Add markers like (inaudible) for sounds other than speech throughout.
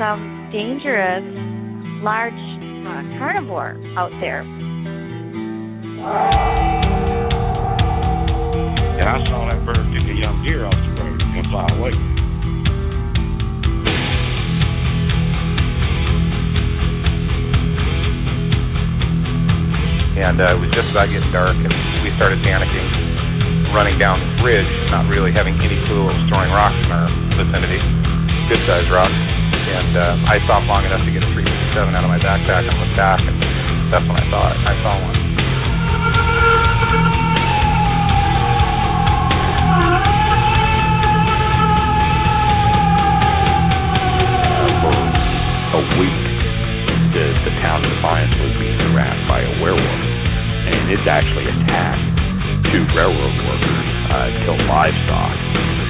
some dangerous large uh, carnivore out there. And I saw that bird took a young deer off the road and fly away. And uh, it was just about getting dark, and we started panicking, running down this ridge, not really having any clue what was throwing rocks in our vicinity, good sized rocks. And uh, I stopped long enough to get a 357 out of my backpack and look back, and that's when I saw it. I saw one. a week, the, the town of Defiance was being harassed by a werewolf. And it's actually attacked two railroad workers, uh, killed livestock.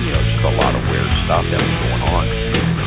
You know, just a lot of weird stuff that was going on.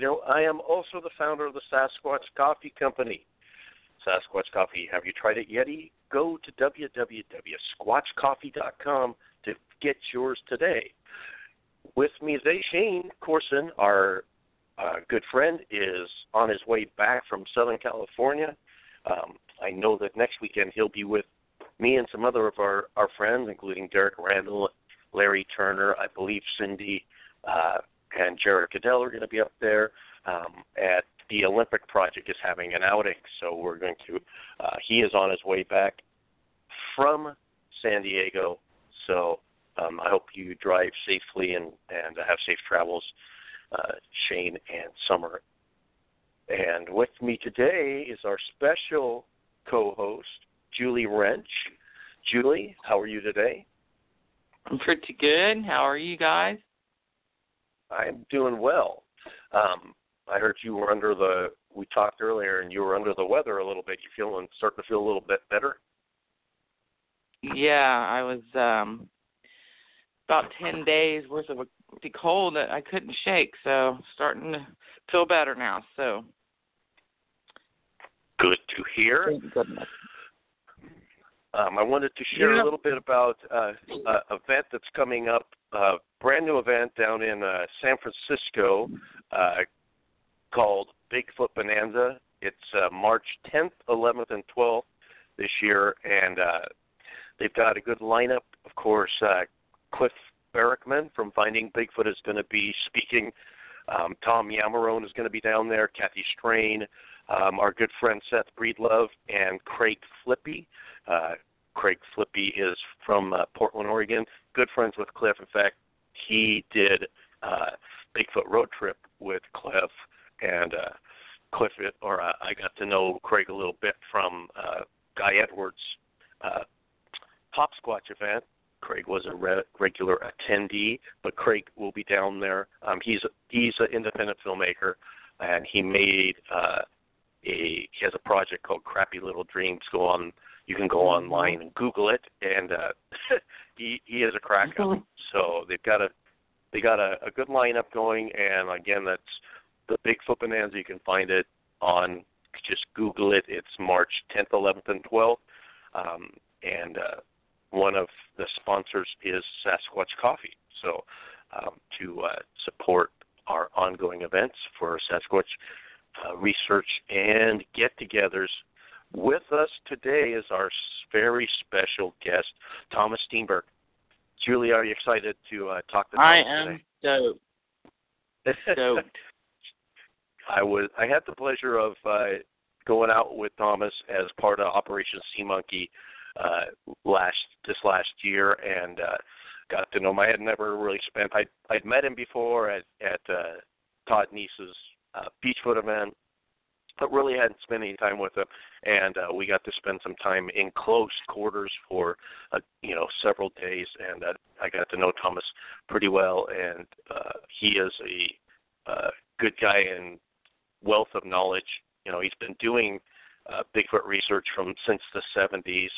Radio. I am also the founder of the Sasquatch Coffee Company. Sasquatch Coffee, have you tried it yet? Go to www.squatchcoffee.com to get yours today. With me today, Shane Corson, our uh, good friend, is on his way back from Southern California. Um, I know that next weekend he'll be with me and some other of our, our friends, including Derek Randall, Larry Turner, I believe Cindy, uh, and Jared Cadell are going to be up there. Um, at the Olympic Project is having an outing, so we're going to. Uh, he is on his way back from San Diego, so um, I hope you drive safely and and have safe travels, uh, Shane and Summer. And with me today is our special co-host, Julie Rench. Julie, how are you today? I'm pretty good. How are you guys? I'm doing well. Um, I heard you were under the. We talked earlier, and you were under the weather a little bit. You feeling starting to feel a little bit better? Yeah, I was um about ten days worth of a cold that I couldn't shake, so starting to feel better now. So good to hear. Thank goodness. Um, I wanted to share Yeah. a little bit about uh, an event that's coming up, a brand new event down in uh, San Francisco uh, called Bigfoot Bonanza. It's uh, March 10th, 11th, and 12th this year, and uh, they've got a good lineup. Of course, uh, Cliff Barackman from Finding Bigfoot is going to be speaking. Um, Tom Yamarone is going to be down there. Kathy Strain, um, our good friend Seth Breedlove, and Craig Flipy. Uh, Craig Flipy is from uh, Portland, Oregon. Good friends with Cliff. In fact, he did uh, Bigfoot road trip with Cliff, and uh, Cliff, or uh, I got to know Craig a little bit from uh, Guy Edwards' uh, Hopsquatch event. Craig was a re- regular attendee, but Craig will be down there. Um, he's he's an independent filmmaker, and he made uh, a he has a project called Crappy Little Dreams. Go on, you can go online and Google it, and uh, (laughs) he he is a crack up. So they've got a they got a, a good lineup going, and again, that's the Bigfoot Bonanza. You can find it on just Google it. It's March 10th, 11th, and 12th, um, and uh, one of the sponsors is Sasquatch Coffee. So um, to uh, support our ongoing events for Sasquatch uh, research and get-togethers. With us today is our very special guest, Thomas Steenburg. Julie, are you excited to uh, talk to Thomas I am stoked. today? (laughs) Stoked. I was. I had the pleasure of uh, going out with Thomas as part of Operation Sea Monkey uh, last this last year, and uh, got to know him. I had never really spent. I I'd met him before at at uh, Todd Neiss's uh, Beachfoot event, but really hadn't spent any time with him. And uh, we got to spend some time in close quarters for uh, you know several days, and uh, I got to know Thomas pretty well. And uh, he is a uh, good guy and wealth of knowledge. You know, he's been doing uh, Bigfoot research from since the 70s.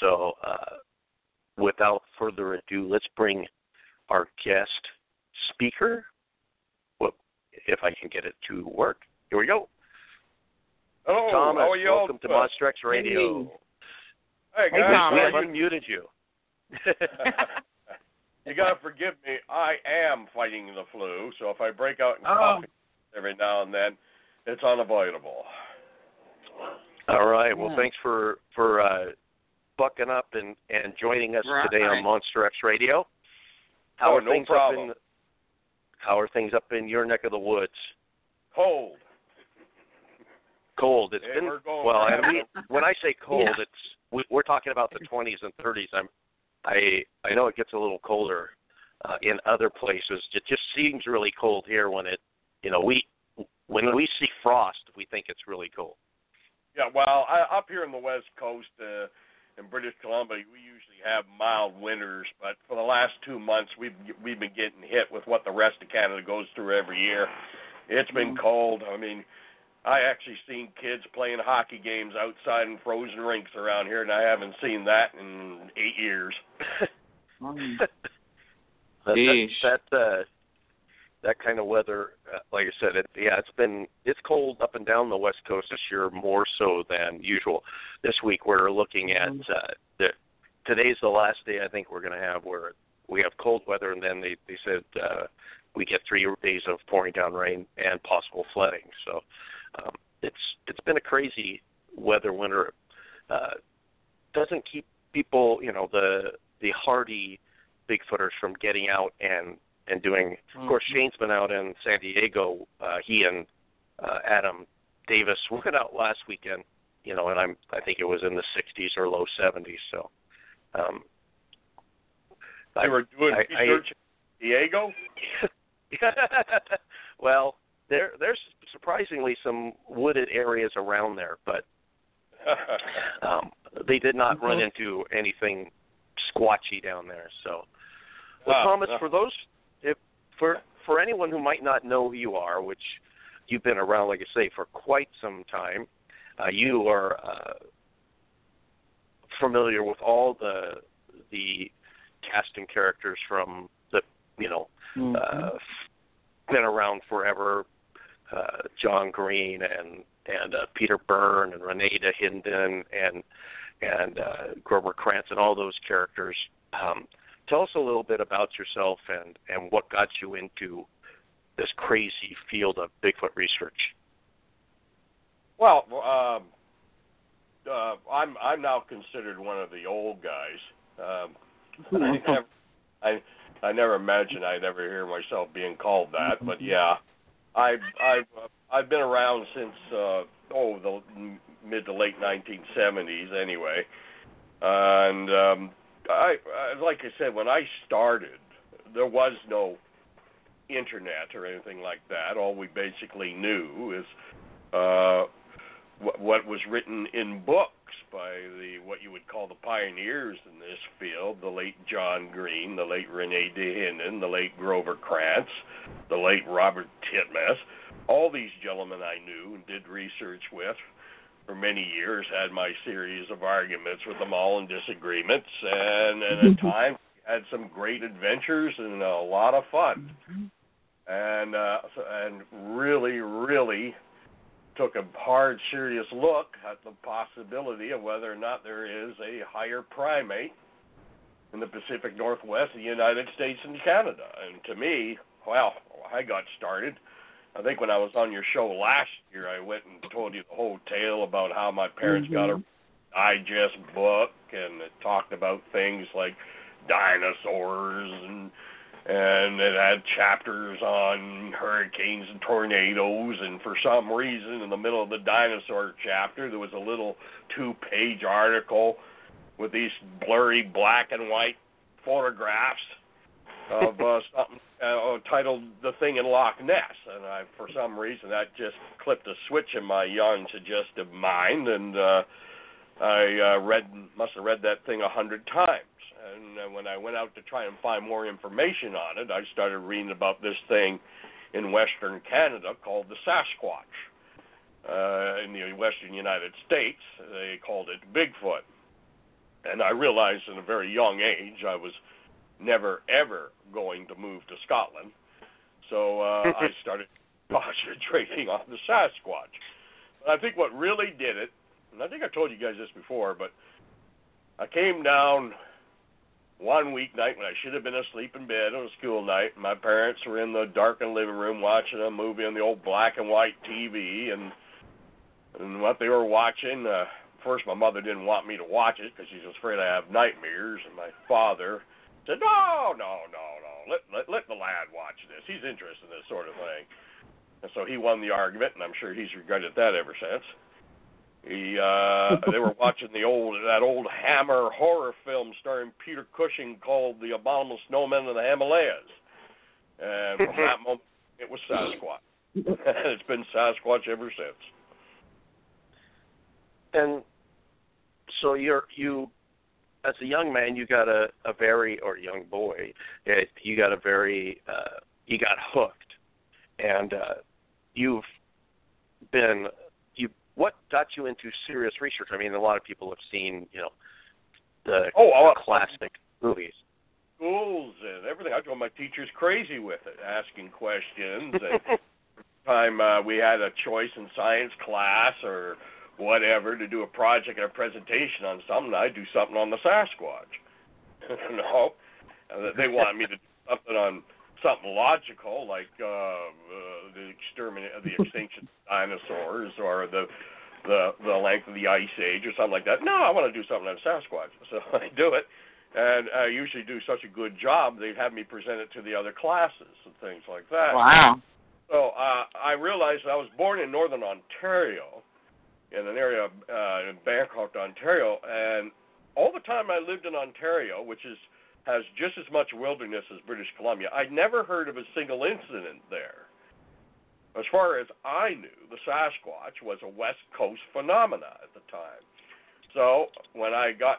So, uh, without further ado, let's bring our guest speaker. Well, if I can get it to work. Here we go. Hello, Thomas, how are you welcome to all? Monster X Radio. Hey Hey, guys, Tom. We have you, unmuted you. (laughs) you gotta forgive me. I am fighting the flu, so if I break out in Oh. coughing every now and then, it's unavoidable. All right. Well, Yeah. thanks for for uh, bucking up and and joining us Right. today on Monster X Radio. How Oh, are no things problem. up in How are things up in your neck of the woods? Cold. Cold. It's Hey, been going well. around. And we, (laughs) when I say cold, Yeah. it's we, we're talking about the 20s and 30s. I'm I I know it gets a little colder uh, in other places. It just seems really cold here when it you know we when we see frost, we think it's really cold. Yeah, well, I, up here in the West Coast, uh, in British Columbia, we usually have mild winters, but for the last two months, we've we've been getting hit with what the rest of Canada goes through every year. It's been cold. I mean, I actually seen kids playing hockey games outside in frozen rinks around here, and I haven't seen that in eight years. (laughs) That, that that uh that kind of weather uh, like i said it yeah it's been it's cold up and down the west coast this year more so than usual. This week we're looking at uh the today's the last day i think we're going to have where we have cold weather and then they they said uh we get three days of pouring down rain and possible flooding. So um it's it's been a crazy weather winter uh doesn't keep people you know the the hardy bigfooters from getting out and and doing. Of course, Shane's been out in San Diego. Uh, he and uh, Adam Davis (laughs) went out last weekend. You know, and I'm I think it was in the 60s or low 70s. So, um, They were doing I- I- research in Diego. (laughs) well, there there's surprisingly some wooded areas around there, but (laughs) um, they did not run into anything squatchy down there. So, well, Ah, Thomas, ah. for those, if for for anyone who might not know who you are, which you've been around, like I say, for quite some time, uh, you are uh, familiar with all the the cast and characters from the you know Mm-hmm. uh, been around forever. Uh, John Green and and uh, Peter Byrne and Rene Dahinden and and uh, Grover Krantz and all those characters. Um, tell us a little bit about yourself and and what got you into this crazy field of Bigfoot research. Well, um, uh, I'm I'm now considered one of the old guys. Um, I (laughs) never, I I never imagined I'd ever hear myself being called that, but yeah, I've I've uh, I've been around since uh, oh the mid to late 1970s anyway, and um, I, I like I said when I started there was no internet or anything like that. All we basically knew is uh, what, what was written in books by the what you would call the pioneers in this field, the late John Green, the late Rene Dahinden, the late Grover Krantz, the late Robert Titmus. All these gentlemen I knew and did research with for many years, had my series of arguments with them all and disagreements, and, and at times had some great adventures and a lot of fun. And uh, and really, really took a hard, serious look at the possibility of whether or not there is a higher primate in the Pacific Northwest of the United States and Canada. And to me, well, I got started. I think when I was on your show last year, I went and told you the whole tale about how my parents got a mm-hmm. digest book and it talked about things like dinosaurs and and it had chapters on hurricanes and tornadoes. And for some reason, in the middle of the dinosaur chapter, there was a little two-page article with these blurry black and white photographs of uh, (laughs) something uh, titled "The Thing in Loch Ness," and I, for some reason, that just clipped a switch in my young suggestive mind, and uh, I uh, read must have read that thing a hundred times. And uh, when I went out to try and find more information on it, I started reading about this thing in Western Canada called the Sasquatch. Uh, in the Western United States, they called it Bigfoot. And I realized in a very young age I was never ever going to move to Scotland. So uh, I (laughs) started concentrating on the Sasquatch. But I think what really did it, and I think I told you guys this before, but I came down one weeknight when I should have been asleep in bed on a school night. My parents were in the darkened living room watching a movie on the old black and white TV, and and what they were watching. Uh, first, my mother didn't want me to watch it because she was afraid I have nightmares, and my father said, "No, no, no, no. Let let let the lad watch this. He's interested in this sort of thing." And so he won the argument, and I'm sure he's regretted that ever since. He uh they were watching the old that old Hammer horror film starring Peter Cushing called The Abominable Snowmen of the Himalayas. And from that (laughs) moment it was Sasquatch. and (laughs) it's been Sasquatch ever since. And so you're you as a young man you got a a very or young boy you got a very uh you got hooked and uh you've been what got you into serious research? I mean, a lot of people have seen, you know, the, oh, the classic movies. Schools and everything. I drove my teachers crazy with it, asking questions. And (laughs) time uh, we had a choice in science class or whatever to do a project or a presentation on something, I'd do something on the Sasquatch. (laughs) you know, uh, they wanted me to do something on something logical like uh, uh, the exterminate, the extinction of dinosaurs, or the the the length of the ice age, or something like that. No, I want to do something on Sasquatch, (laughs) so I do it, and I usually do such a good job they'd have me present it to the other classes and things like that. Wow. So uh, I realized I was born in northern Ontario, in an area uh, in Bancroft, Ontario, and all the time I lived in Ontario, which is has just as much wilderness as British Columbia. I'd never heard of a single incident there. As far as I knew, the Sasquatch was a West Coast phenomena at the time. So when I got,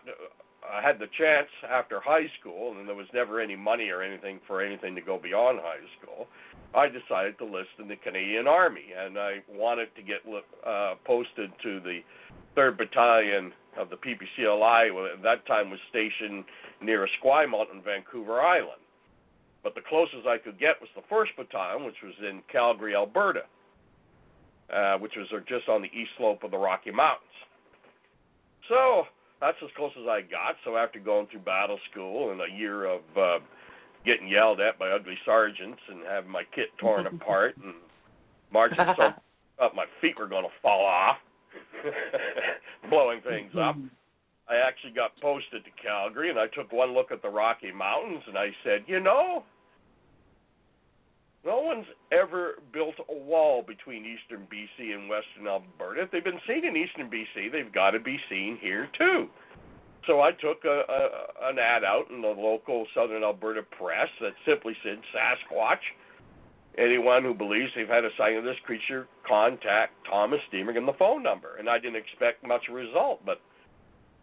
I had the chance after high school, and there was never any money or anything for anything to go beyond high school. I decided to list in the Canadian Army, and I wanted to get uh, posted to the Third Battalion of the PPCLI. At that time, was stationed near Esquimalt on Vancouver Island. But the closest I could get was the 1st Battalion, which was in Calgary, Alberta, uh, which was just on the east slope of the Rocky Mountains. So that's as close as I got. So after going through battle school and a year of uh, getting yelled at by ugly sergeants and having my kit torn (laughs) apart and marching so (laughs) up my feet were going to fall off, (laughs) blowing things up. I actually got posted to Calgary and I took one look at the Rocky Mountains and I said, you know, no one's ever built a wall between eastern BC and western Alberta. If they've been seen in eastern BC, they've got to be seen here too. So I took a, a, an ad out in the local southern Alberta press that simply said Sasquatch. Anyone who believes they've had a sighting of this creature, contact Thomas Deeming and the phone number. And I didn't expect much result, but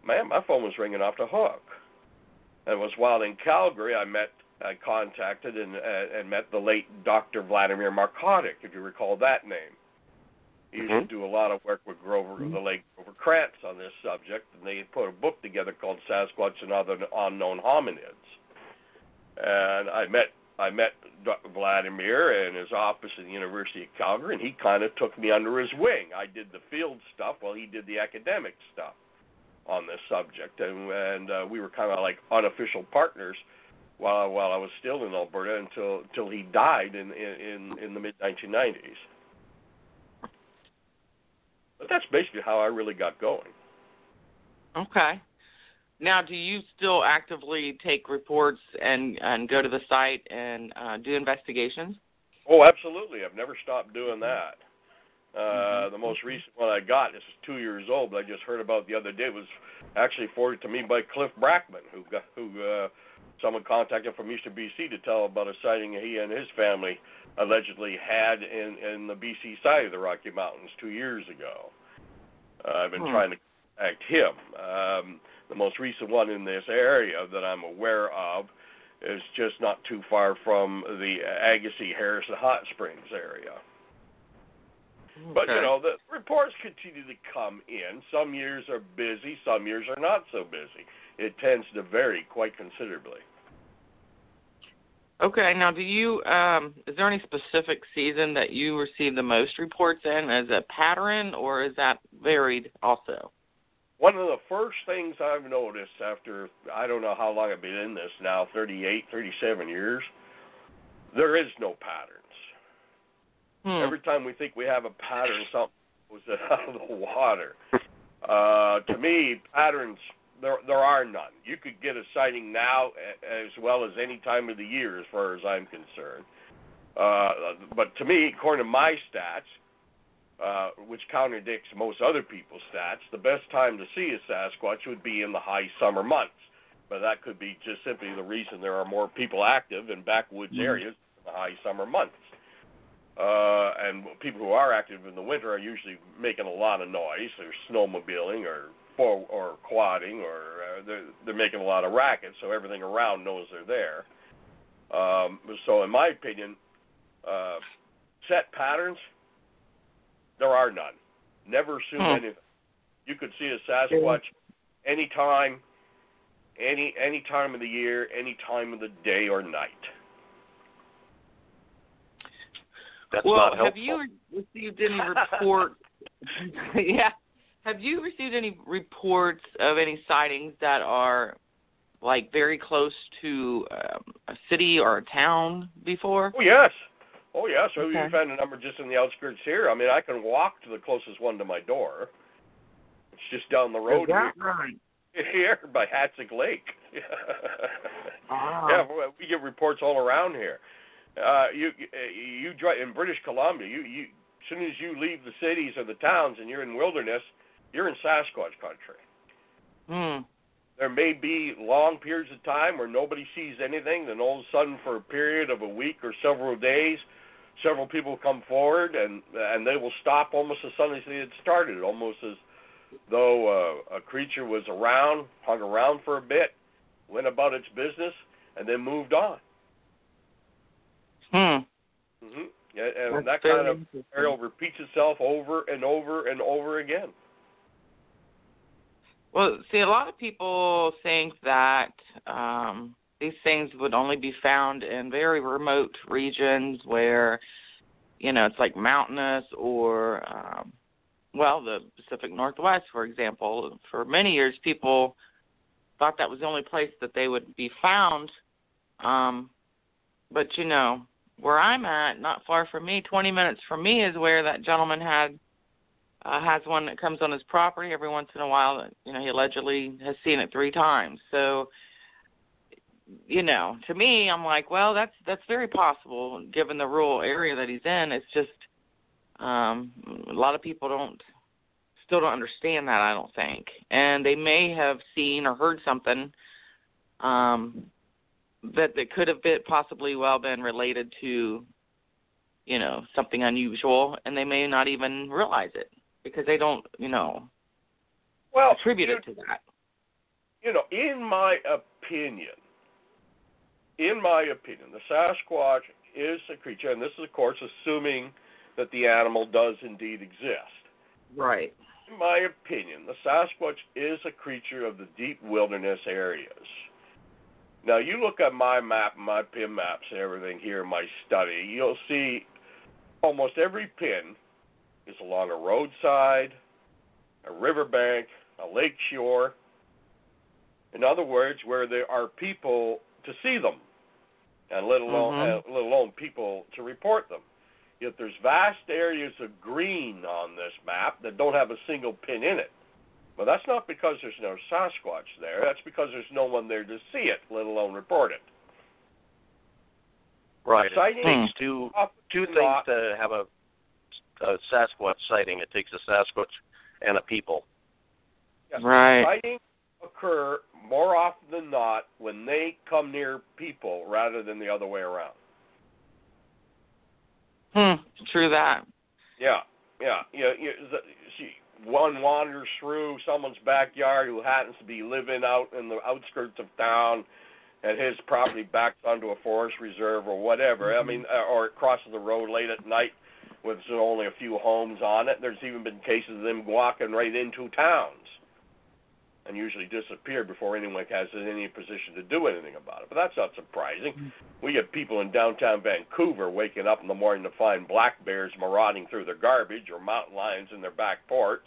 man, my phone was ringing off the hook. And it was while in Calgary I met, I contacted and uh, and met the late Dr. Vladimir Markotic, if you recall that name. He used mm-hmm. to do a lot of work with Grover, mm-hmm. the late Grover Krantz on this subject, and they put a book together called Sasquatch and Other Unknown Hominids. And I met I met Dr. Vladimir in his office at the University of Calgary, and he kind of took me under his wing. I did the field stuff while he did the academic stuff on this subject, and and uh, we were kind of like unofficial partners while while I was still in Alberta until until he died in in in the mid 1990s. But that's basically how I really got going. Okay. Now, do you still actively take reports and and go to the site and uh, do investigations? Oh, absolutely. I've never stopped doing that. Uh, Mm-hmm. The most recent one I got, this is two years old, but I just heard about the other day, was actually forwarded to me by Cliff Barackman, who got, who uh, someone contacted from Eastern BC to tell about a sighting he and his family allegedly had in in the BC side of the Rocky Mountains two years ago. Uh, I've been Hmm. trying to contact him. Um, the most recent one in this area that I'm aware of is just not too far from the Agassiz Harrison Hot Springs area. But you know, the reports continue to come in. Some years are busy, some years are not so busy. It tends to vary quite considerably. Okay. Now, do you um, is there any specific season that you receive the most reports in as a pattern, or is that varied also? One of the first things I've noticed after I don't know how long I've been in this now, 38, 37 years, there is no patterns. Hmm. Every time we think we have a pattern, something goes (laughs) out of the water. Uh, to me, patterns there there are none. You could get a sighting now as well as any time of the year, as far as I'm concerned. Uh, but to me, according to my stats, uh, which contradicts most other people's stats, the best time to see a Sasquatch would be in the high summer months. But that could be just simply the reason there are more people active in backwoods Mhm. areas in the high summer months. Uh, and people who are active in the winter are usually making a lot of noise. They're snowmobiling or four, or quadding, or uh, they're they're making a lot of racket, so everything around knows they're there. Um, so, in my opinion, uh, set patterns there are none. Never assume Hmm. anything. You could see a Sasquatch anytime, any any time of the year, any time of the day or night. That's well, not helpful. have you re- received any reports? (laughs) yeah. Have you received any reports of any sightings that are like very close to um, a city or a town before? Oh yes, oh yes. So Okay. you found a number just in the outskirts here. I mean, I can walk to the closest one to my door. It's just down the road Is that here, right? (laughs) here by Hatzic Lake. (laughs) Ah. Yeah, we- we get reports all around here. Uh, you you drive in British Columbia. You you as soon as you leave the cities or the towns and you're in wilderness, you're in Sasquatch country. Hmm. There may be long periods of time where nobody sees anything, then all of a sudden, for a period of a week or several days, several people come forward and and they will stop almost as soon as they had started, almost as though uh, a creature was around, hung around for a bit, went about its business, and then moved on. Hmm. hmm And, and That's that kind of interesting. scenario repeats itself over and over and over again. Well, see, a lot of people think that um, these things would only be found in very remote regions where, you know, it's like mountainous or, um, well, the Pacific Northwest, for example. For many years, people thought that was the only place that they would be found. Um, but you know, where I'm at, not far from me, 20 minutes from me, is where that gentleman had uh, has one that comes on his property every once in a while. You know he allegedly has seen it three times. So, you know, to me, I'm like, well, that's that's very possible given the rural area that he's in. It's just um, a lot of people don't still don't understand that. I don't think, and they may have seen or heard something um, that that could have been possibly well been related to you know something unusual, and they may not even realize it because they don't, you know, Well, attribute you- it to that. you know, in my opinion, in my opinion, the Sasquatch is a creature, and this is, of course, assuming that the animal does indeed exist. Right. In my opinion, the Sasquatch is a creature of the deep wilderness areas. Now, you look at my map, my pin maps, and everything here in my study, you'll see almost every pin is along a roadside, a riverbank, a lake shore. In other words, where there are people to see them, and let alone Mhm. uh, let alone people to report them. Yet there's vast areas of green on this map that don't have a single pin in it, But that's not because there's no Sasquatch there. That's because there's no one there to see it, let alone report it. Right. Sighting It takes two two things not- to have a, a Sasquatch sighting. It takes a Sasquatch and a people. Yes. Right. Sightings occur more often than not when they come near people rather than the other way around. Hmm. True that. Yeah, yeah, yeah. You, the- see, one wanders through someone's backyard who happens to be living out in the outskirts of town, and his property backs onto a forest reserve or whatever. I mean, uh, or it crosses the road late at night with only a few homes on it. There's even been cases of them walking right into towns and usually disappear before anyone has any position to do anything about it. But that's not surprising. We get people in downtown Vancouver waking up in the morning to find black bears marauding through their garbage or mountain lions in their back porch.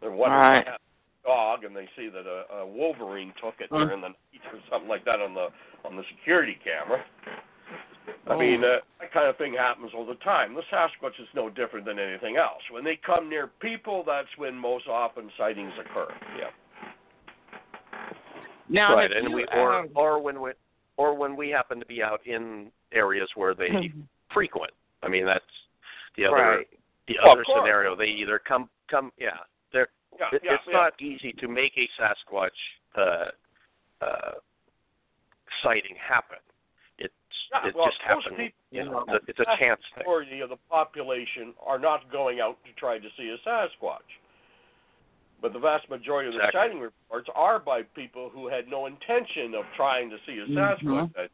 They're wondering Right. what happened dog, and they see that a, a wolverine took it during the night or something like that on the on the security camera. I Oh. mean, uh, that kind of thing happens all the time. The Sasquatch is no different than anything else. When they come near people, that's when most often sightings occur. Yeah. Now, right, and you, we or um, or when we or when we happen to be out in areas where they (laughs) frequent. I mean, that's the other right. the Well, other scenario. They either come come yeah. They're Yeah, it, yeah, it's yeah. not easy to make a Sasquatch uh, uh, sighting happen. It's it well, just happens. people- You know, it's a, it's a chance thing. majority of the population are not going out to try to see a Sasquatch. But the vast majority of the Exactly. sighting reports are by people who had no intention of trying to see a Sasquatch. Mhm.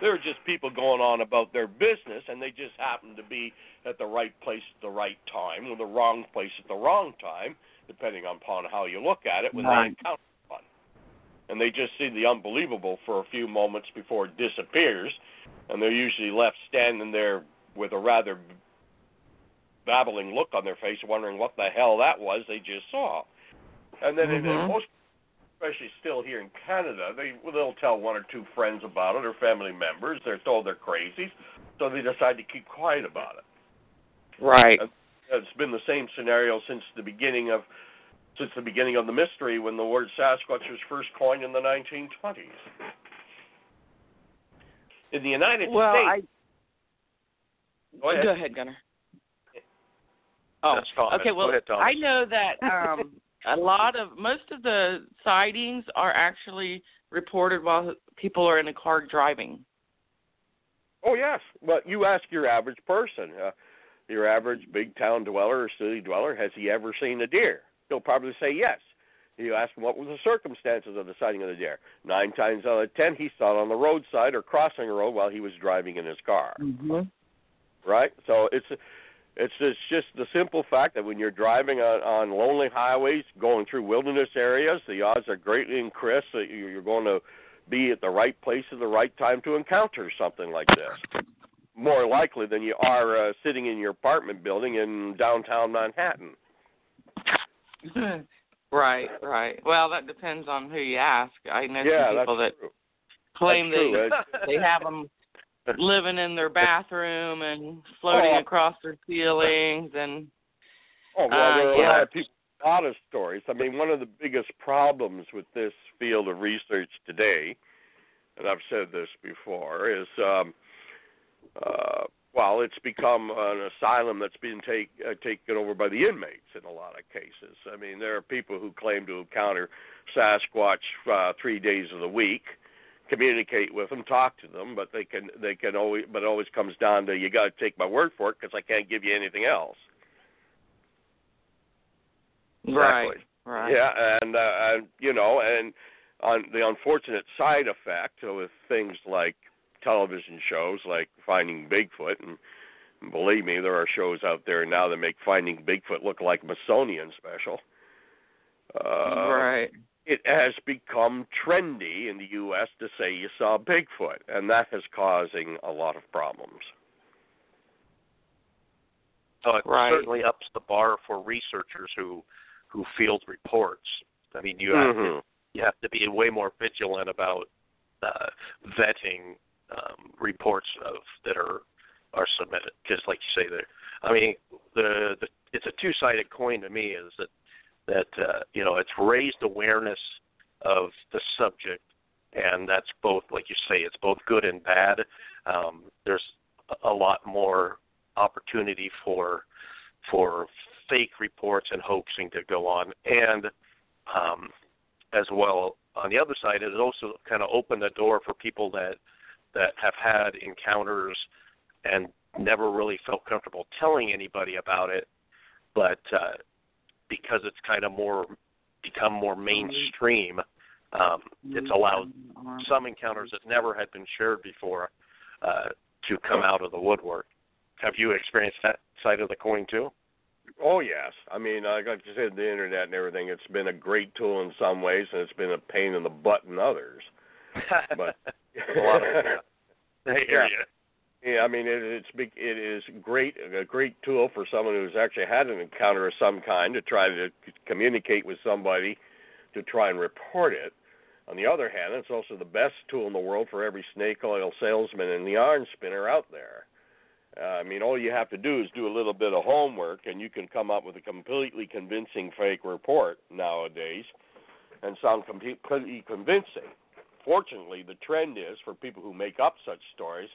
They're just people going on about their business, and they just happen to be at the right place at the right time, or the wrong place at the wrong time, depending upon how you look at it when Right. they encounter one. And they just see the unbelievable for a few moments before it disappears, and they're usually left standing there with a rather babbling look on their face, wondering what the hell that was they just saw. And then in, in Mhm. most, especially still here in Canada, they they'll tell one or two friends about it or family members. They're told they're crazy, so they decide to keep quiet about it. Right. It's been the same scenario since the beginning of since the beginning of the mystery when the word Sasquatch was first coined in the 1920s. In the United Well, I States, go ahead. Go ahead, Gunnar. Oh, okay. Well, ahead, I know that um, (laughs) a lot of most of the sightings are actually reported while people are in a car driving. Oh yes, but you ask your average person, uh, your average big town dweller or city dweller, has he ever seen a deer? He'll probably say yes. You ask him what were the circumstances of the sighting of the deer. Nine times out of ten, he saw it on the roadside or crossing a road while he was driving in his car. Mm-hmm. Right? So it's it's it's just the simple fact that when you're driving on, on lonely highways, going through wilderness areas, the odds are greatly increased that you- you're going to be at the right place at the right time to encounter something like this. More likely than you are uh, sitting in your apartment building in downtown Manhattan. (laughs) right, right. Well, that depends on who you ask. I know yeah, some people that true. claim That's true. they (laughs) they have them living in their bathroom and floating Oh. across their ceilings and Oh well, Uh, there are yeah. a lot of people, a lot of stories. I mean, one of the biggest problems with this field of research today, and I've said this before, is um, uh, well, it's become an asylum that's been take, uh, taken over by the inmates in a lot of cases. I mean, there are people who claim to encounter Sasquatch uh, three days of the week, communicate with them, talk to them, but they can they can always but it always comes down to you got to take my word for it because I can't give you anything else. right, Exactly. right. Yeah, and uh, and you know, and on the unfortunate side effect with things like television shows like Finding Bigfoot, and believe me, there are shows out there now that make Finding Bigfoot look like Smithsonian special. Uh, right. It has become trendy in the U.S. to say you saw Bigfoot, and that is causing a lot of problems. So it Right. certainly ups the bar for researchers who who field reports. I mean, you have to, Mhm. you have to be way more vigilant about uh, vetting um, reports of that are are submitted. Because, like you say, there. I mean, the, the it's a two sided coin to me. Is that that uh, you know it's raised awareness of the subject, and that's both, like you say, it's both good and bad. Um, there's a lot more opportunity for for fake reports and hoaxing to go on, and um, as well on the other side, it has also kind of opened the door for people that that have had encounters and never really felt comfortable telling anybody about it, but uh, because it's kind of more become more mainstream, um, it's allowed some encounters that never had been shared before uh, to come out of the woodwork. Have you experienced that side of the coin too? Oh yes, I mean, like you said, the internet and everything. It's been a great tool in some ways, and it's been a pain in the butt in others. (laughs) But a lot of (laughs) I hear Yeah. you. Yeah, I mean it, it's. It is great, a great tool for someone who's actually had an encounter of some kind to try to communicate with somebody to try and report it. On the other hand, it's also the best tool in the world for every snake oil salesman and the yarn spinner out there. Uh, I mean, all you have to do is do a little bit of homework, and you can come up with a completely convincing fake report nowadays, and sound completely convincing. Fortunately, the trend is for people who make up such stories,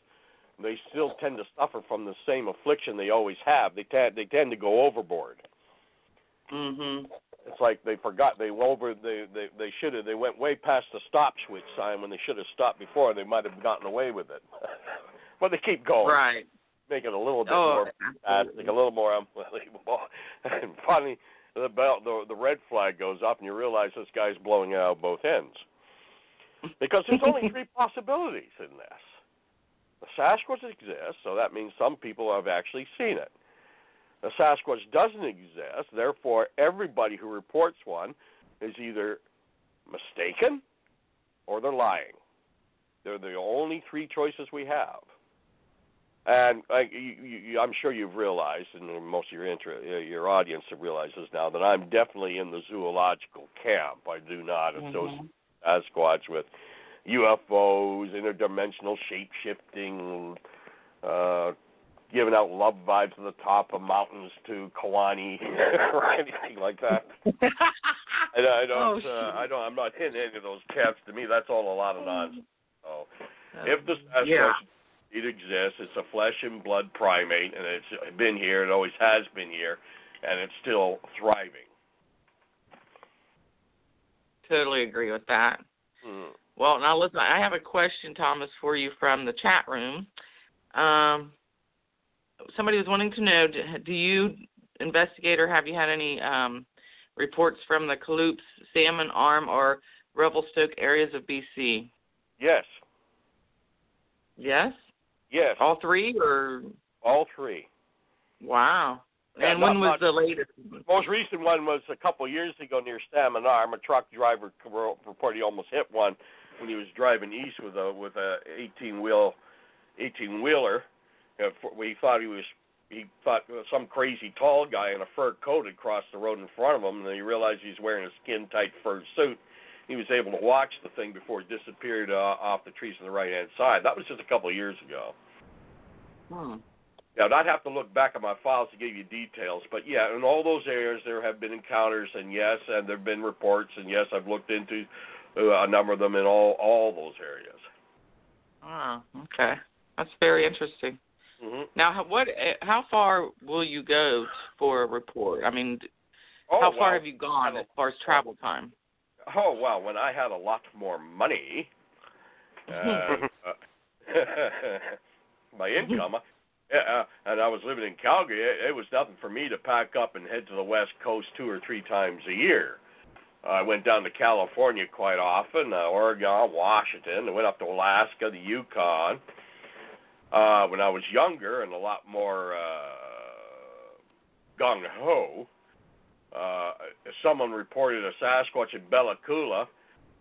they still tend to suffer from the same affliction they always have. They tend they tend to go overboard. Mhm. It's like they forgot they over they they they should have they went way past the stop switch sign when they should have stopped before. They might have gotten away with it, (laughs) but they keep going, Right. make it a little bit Oh, more fantastic, absolutely. a little more unbelievable. (laughs) and finally, the bell the the red flag goes up, and you realize this guy's blowing out both ends. Because there's only (laughs) three possibilities in this. The Sasquatch exists, so that means some people have actually seen it. The Sasquatch doesn't exist, therefore everybody who reports one is either mistaken or they're lying. They're the only three choices we have. And I, you, you, I'm sure you've realized, and most of your inter- uh, your audience have realized this now, that I'm definitely in the zoological camp. I do not associate Sasquatch with UFOs, interdimensional shape shifting, uh, giving out love vibes to the top of mountains to Kalani (laughs) or anything like that. (laughs) I, I don't. Oh, uh, I don't. I'm not hitting any of those camps. To me, that's all a lot of nonsense. So, if the Sasquatch Yeah. it exists, it's a flesh and blood primate, and it's been here. It always has been here, and it's still thriving. Totally agree with that. Hmm. Well, now listen, I have a question, Thomas, for you from the chat room. Um, somebody was wanting to know: do- Do you investigate or have you had any um, reports from the Kamloops, Salmon Arm, or Revelstoke areas of BC? Yes. Yes, Yes. all three, or All three. wow. Yeah, and when was much. the latest? Most recent one was a couple years ago near Salmon Arm. A truck driver reported he almost hit one when he was driving east with a with a 18 wheel 18 wheeler. Uh, he thought he was he thought some crazy tall guy in a fur coat had crossed the road in front of him, and then he realized he's wearing a skin tight fur suit. He was able to watch the thing before it disappeared uh, off the trees on the right hand side. That was just a couple of years ago. Hmm. Yeah, I'd have to look back at my files to give you details, but yeah, in all those areas there have been encounters, and yes, and there've been reports, and yes, I've looked into uh, a number of them in all all those areas. Oh, okay. That's very interesting. hmm Now, what? eh, How far will you go for a report? I mean, Oh, how far well, have you gone as far as travel time? Oh well, when I had a lot more money, uh, uh, (laughs) (laughs) my income, (laughs) uh, uh, and I was living in Calgary, it, it was nothing for me to pack up and head to the West Coast two or three times a year. I went down to California quite often, uh, Oregon, Washington. I went up to Alaska, the Yukon. Uh, when I was younger and a lot more uh, gung ho, uh, if someone reported a Sasquatch at Bella Coola,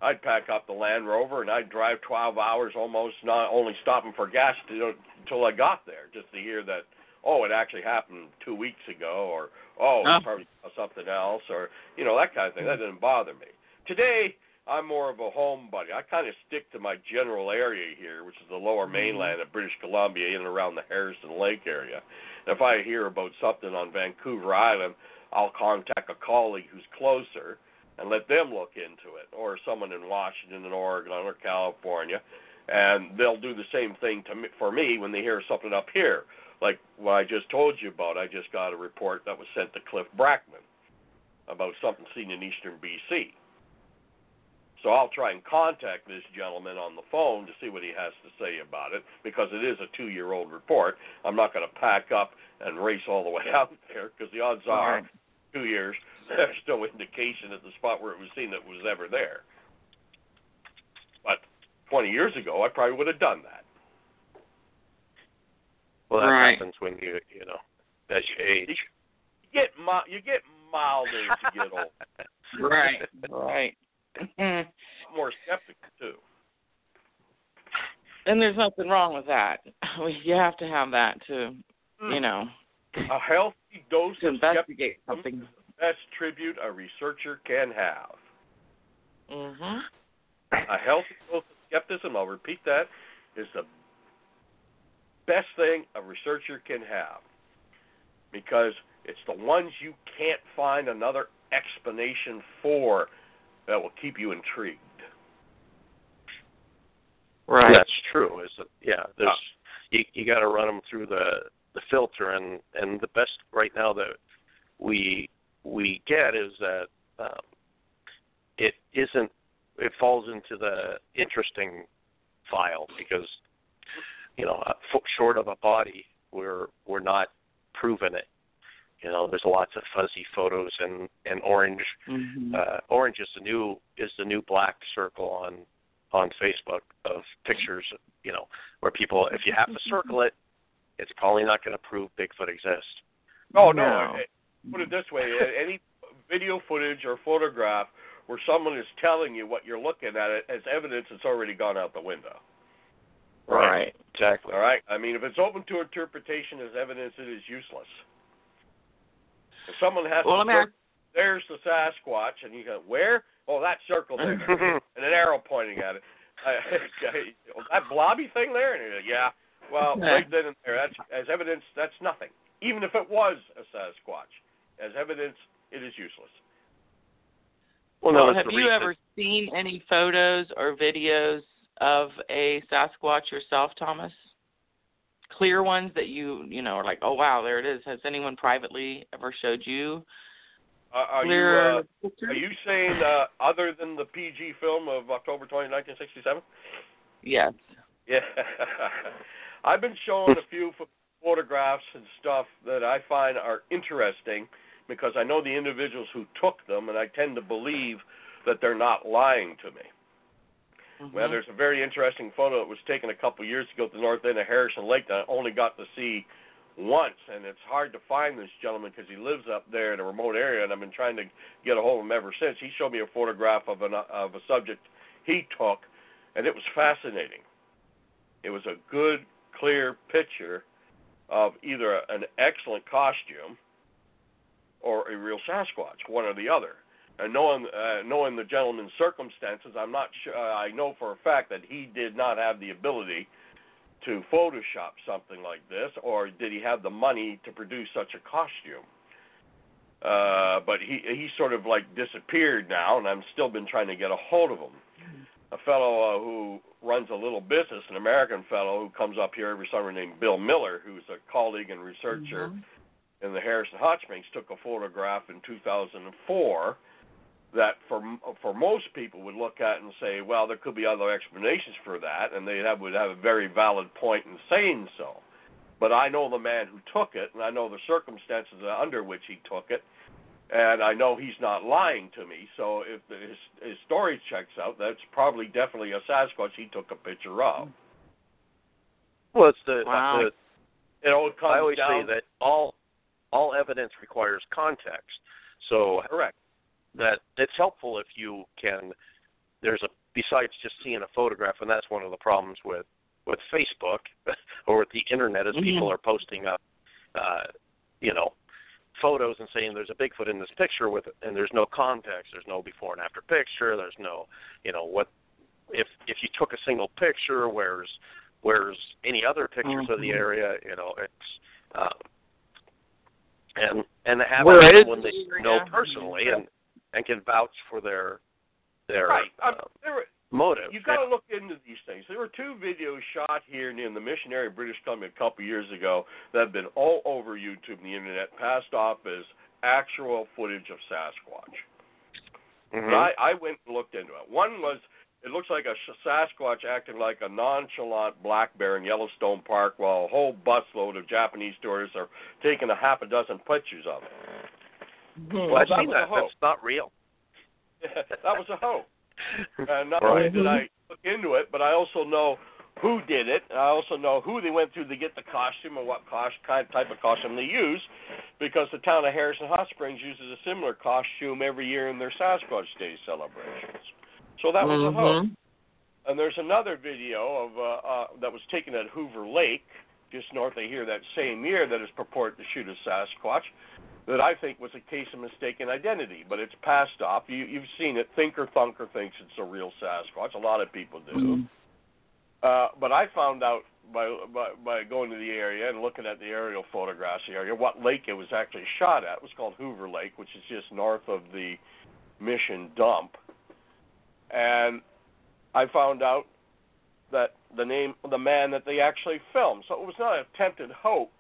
I'd pack up the Land Rover and I'd drive 12 hours almost, not only stopping for gas until I got there, just to hear that, oh, it actually happened two weeks ago, or oh, it's probably something else, or you know that kind of thing. That didn't bother me. Today, I'm more of a homebody. I kind of stick to my general area here, which is the lower mm-hmm. mainland of British Columbia, in and around the Harrison Lake area. And if I hear about something on Vancouver Island, I'll contact a colleague who's closer and let them look into it, or someone in Washington and Oregon or California, and they'll do the same thing to me, for me when they hear something up here, like what I just told you about. I just got a report that was sent to Cliff Barackman about something seen in eastern BC. So I'll try and contact this gentleman on the phone to see what he has to say about it because it is a two-year-old report. I'm not going to pack up and race all the way (laughs) out there because the odds are two years (laughs) there's no indication at the spot where it was seen that it was ever there. But 20 years ago, I probably would have done that. Well, that Right. happens when you you know as you age. You get mi- you get milder as you get older. (laughs) Right. Right. (laughs) More skeptical too. and there's nothing wrong with that. (laughs) You have to have that to, Hmm. you know, A healthy dose to of skepticism investigate something. is the best tribute a researcher can have. Mhm. A healthy dose of skepticism, I'll repeat that, is the best thing a researcher can have. Because it's the ones you can't find another explanation for that will keep you intrigued. Right. That's true. Is that, yeah, there's you you got to run them through the the filter, and and the best right now that we we get is that um, it isn't it falls into the interesting file because you know uh, fo- short of a body we're we're not proving it. You know, there's lots of fuzzy photos and and orange Mhm. uh, orange is the new is the new black circle on on Facebook of pictures. You know, where people, if you have to circle it, it's probably not going to prove Bigfoot exists. Oh no! No. Put it this way: any video footage or photograph where someone is telling you what you're looking at it as evidence, it's already gone out the window. Right. Exactly. All right. I mean, if it's open to interpretation as evidence, it is useless. If someone has Well, to let circle, ask. there's the Sasquatch, and you go, where? Oh, that circle there, (laughs) and an arrow pointing at it. (laughs) I, oh, that blobby thing there, and you go, yeah. Well, right then and there, that's as evidence. That's nothing. Even if it was a Sasquatch, as evidence, it is useless. well, no, Well, have you reason- ever seen any photos or videos of a Sasquatch yourself, Thomas? Clear ones that you, you know, are like, oh wow, there it is. Has anyone privately ever showed you Uh, are clear you uh, pictures? are you saying uh, other than the PG film of October 20, 1967? Yes. Yeah, (laughs) I've been shown a few photographs and stuff that I find are interesting because I know the individuals who took them, and I tend to believe that they're not lying to me. Well, Mhm. there's a very interesting photo that was taken a couple years ago at the north end of Harrison Lake that I only got to see once, and it's hard to find this gentleman because he lives up there in a remote area, and I've been trying to get a hold of him ever since. He showed me a photograph of an of a subject he took, and it was fascinating. It was a good, clear picture of either an excellent costume or a real Sasquatch, one or the other. And knowing uh, knowing the gentleman's circumstances, I'm not sure. Uh, I know for a fact that he did not have the ability to Photoshop something like this, or did he have the money to produce such a costume? Uh, but he he sort of like disappeared now, and I'm still been trying to get a hold of him. A fellow uh, who runs a little business, an American fellow who comes up here every summer named Bill Miller, who's a colleague and researcher Mhm. in the Harrison Hot Springs, took a photograph in 2004 that for for most people would look at and say, well, there could be other explanations for that, and they have, would have a very valid point in saying so. But I know the man who took it, and I know the circumstances under which he took it, and I know he's not lying to me. So if his, his story checks out, that's probably definitely a Sasquatch he took a picture of. Well, it's the, Wow. the It all comes I always down say that all all evidence requires context. So correct. That it's helpful if you can there's a besides just seeing a photograph and that's one of the problems with with Facebook (laughs) or with the internet is people Mhm. are posting up uh you know photos and saying there's a Bigfoot in this picture with and there's no context there's no before and after picture there's no you know what if if you took a single picture where's where's any other pictures of the Mhm. area you know it's um and and Where is when they know personally and and can vouch for their their Right. uh, Um, there were, motive. You've got to look into these things. There were two videos shot here in the missionary British Columbia a couple of years ago that have been all over YouTube and the internet, passed off as actual footage of Sasquatch. Mhm. I, I went and looked into it. One was it looks like a Sasquatch acting like a nonchalant black bear in Yellowstone Park while a whole busload of Japanese tourists are taking a half a dozen pictures of it. Well, I've that seen that. That's not real. (laughs) that was a hoax. (laughs) And not only right. did I look into it, but I also know who did it. And I also know who they went through to get the costume and what cost, kind type of costume they use, because the town of Harrison Hot Springs uses a similar costume every year in their Sasquatch Day celebrations. So that was a hoax. And there's another video of uh, uh, that was taken at Hoover Lake, just north of here, that same year, that is purported to shoot a Sasquatch. That I think was a case of mistaken identity, but it's passed off. You, you've seen it. Thinker Thunker thinks it's a real Sasquatch. A lot of people do. Mhm. Uh, but I found out by, by by going to the area and looking at the aerial photographs of the area what lake it was actually shot at. It was called Hoover Lake, which is just north of the Mission dump. And I found out that the name the man that they actually filmed. So it was not an attempted hoax.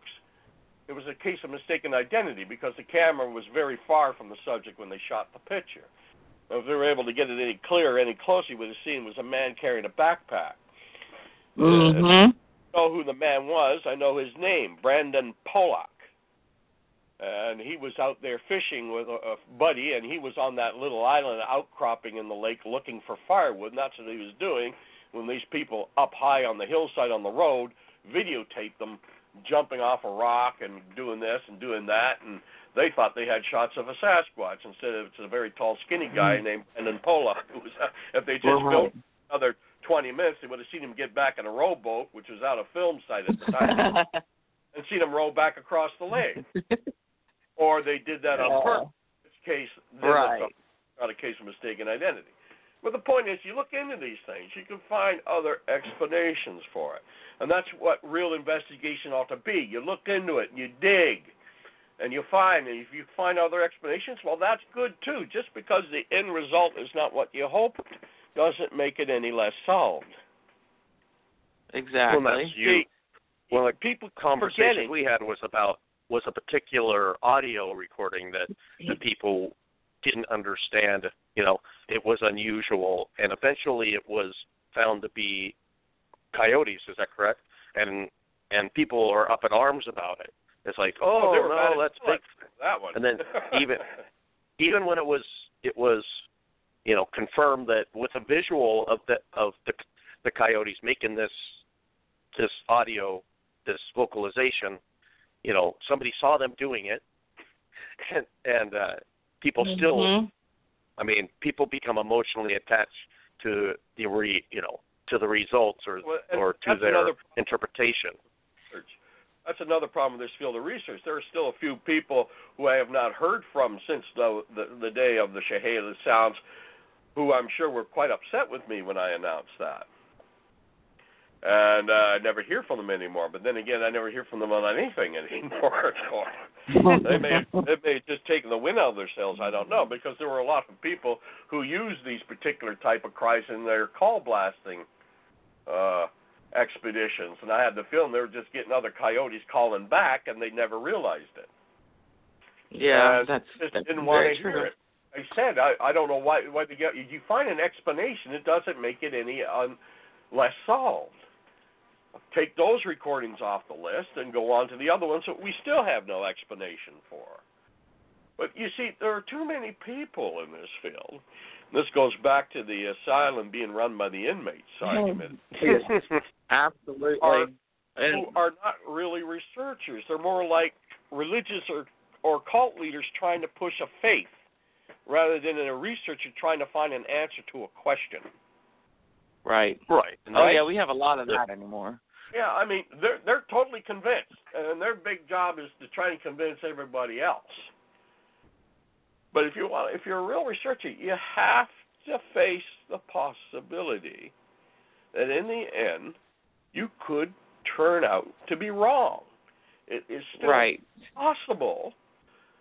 It was a case of mistaken identity because the camera was very far from the subject when they shot the picture. If they were able to get it any clearer, any closer, you would have seen was a man carrying a backpack. Mhm. know who the man was. I know his name, Brandon Pollock. And he was out there fishing with a, a buddy, and he was on that little island outcropping in the lake looking for firewood. And that's what he was doing when these people up high on the hillside on the road videotaped them jumping off a rock and doing this and doing that. And they thought they had shots of a Sasquatch instead of it's a very tall, skinny guy hmm. named Brandon Pollock. (laughs) Who was, if they just Right. filmed another 20 minutes, they would have seen him get back in a rowboat, which was out of film sight at the time, (laughs) and seen him row back across the lake. (laughs) Or they did that on Yeah. purpose. In which case, then Right. not a case of mistaken identity. But the point is, you look into these things, you can find other explanations for it. And that's what real investigation ought to be. You look into it, you dig, and you find, and if you find other explanations, well, that's good too. Just because the end result is not what you hoped doesn't make it any less solved. Exactly. Well, that's you. Well, the People conversation forgetting. we had was about was a particular audio recording that the people didn't understand. You know, it was unusual, and eventually it was found to be coyotes. Is that correct? And and people are up in arms about it. It's like, oh, mad no, that's big. that one. And then (laughs) even even when it was it was you know confirmed that with a visual of the of the the coyotes making this this audio this vocalization you know somebody saw them doing it (laughs) and and uh people still Mhm. i mean people become emotionally attached to the re you know to the results or Well, or to their interpretation research. That's another problem with this field of research. There are still a few people who I have not heard from since the the, the day of the Chehalis Sounds, who I'm sure were quite upset with me when I announced that. And uh, I never hear from them anymore. But then again, I never hear from them on anything (laughs) anymore. (laughs) So they may have, they may have just taken the wind out of their sails. I don't know because there were a lot of people who used these particular type of cries in their call blasting uh, expeditions, and I had the feeling they were just getting other coyotes calling back, and they never realized it. Yeah, And that's, just that's didn't want to true. hear it. I said I I don't know why why they get you find an explanation it doesn't make it any un, less solved. Take those recordings off the list and go on to the other ones that we still have no explanation for. But you see, there are too many people in this field. This goes back to the asylum being run by the inmates argument. (laughs) Absolutely. Are- and, who are not really researchers. They're more like religious or or cult leaders trying to push a faith rather than a researcher trying to find an answer to a question. Right. right Oh that's- yeah, we have a lot of that anymore. Yeah, I mean they're they're totally convinced, and their big job is to try and convince everybody else. But if you want, if you're a real researcher, you have to face the possibility that in the end you could turn out to be wrong. It is still Right. possible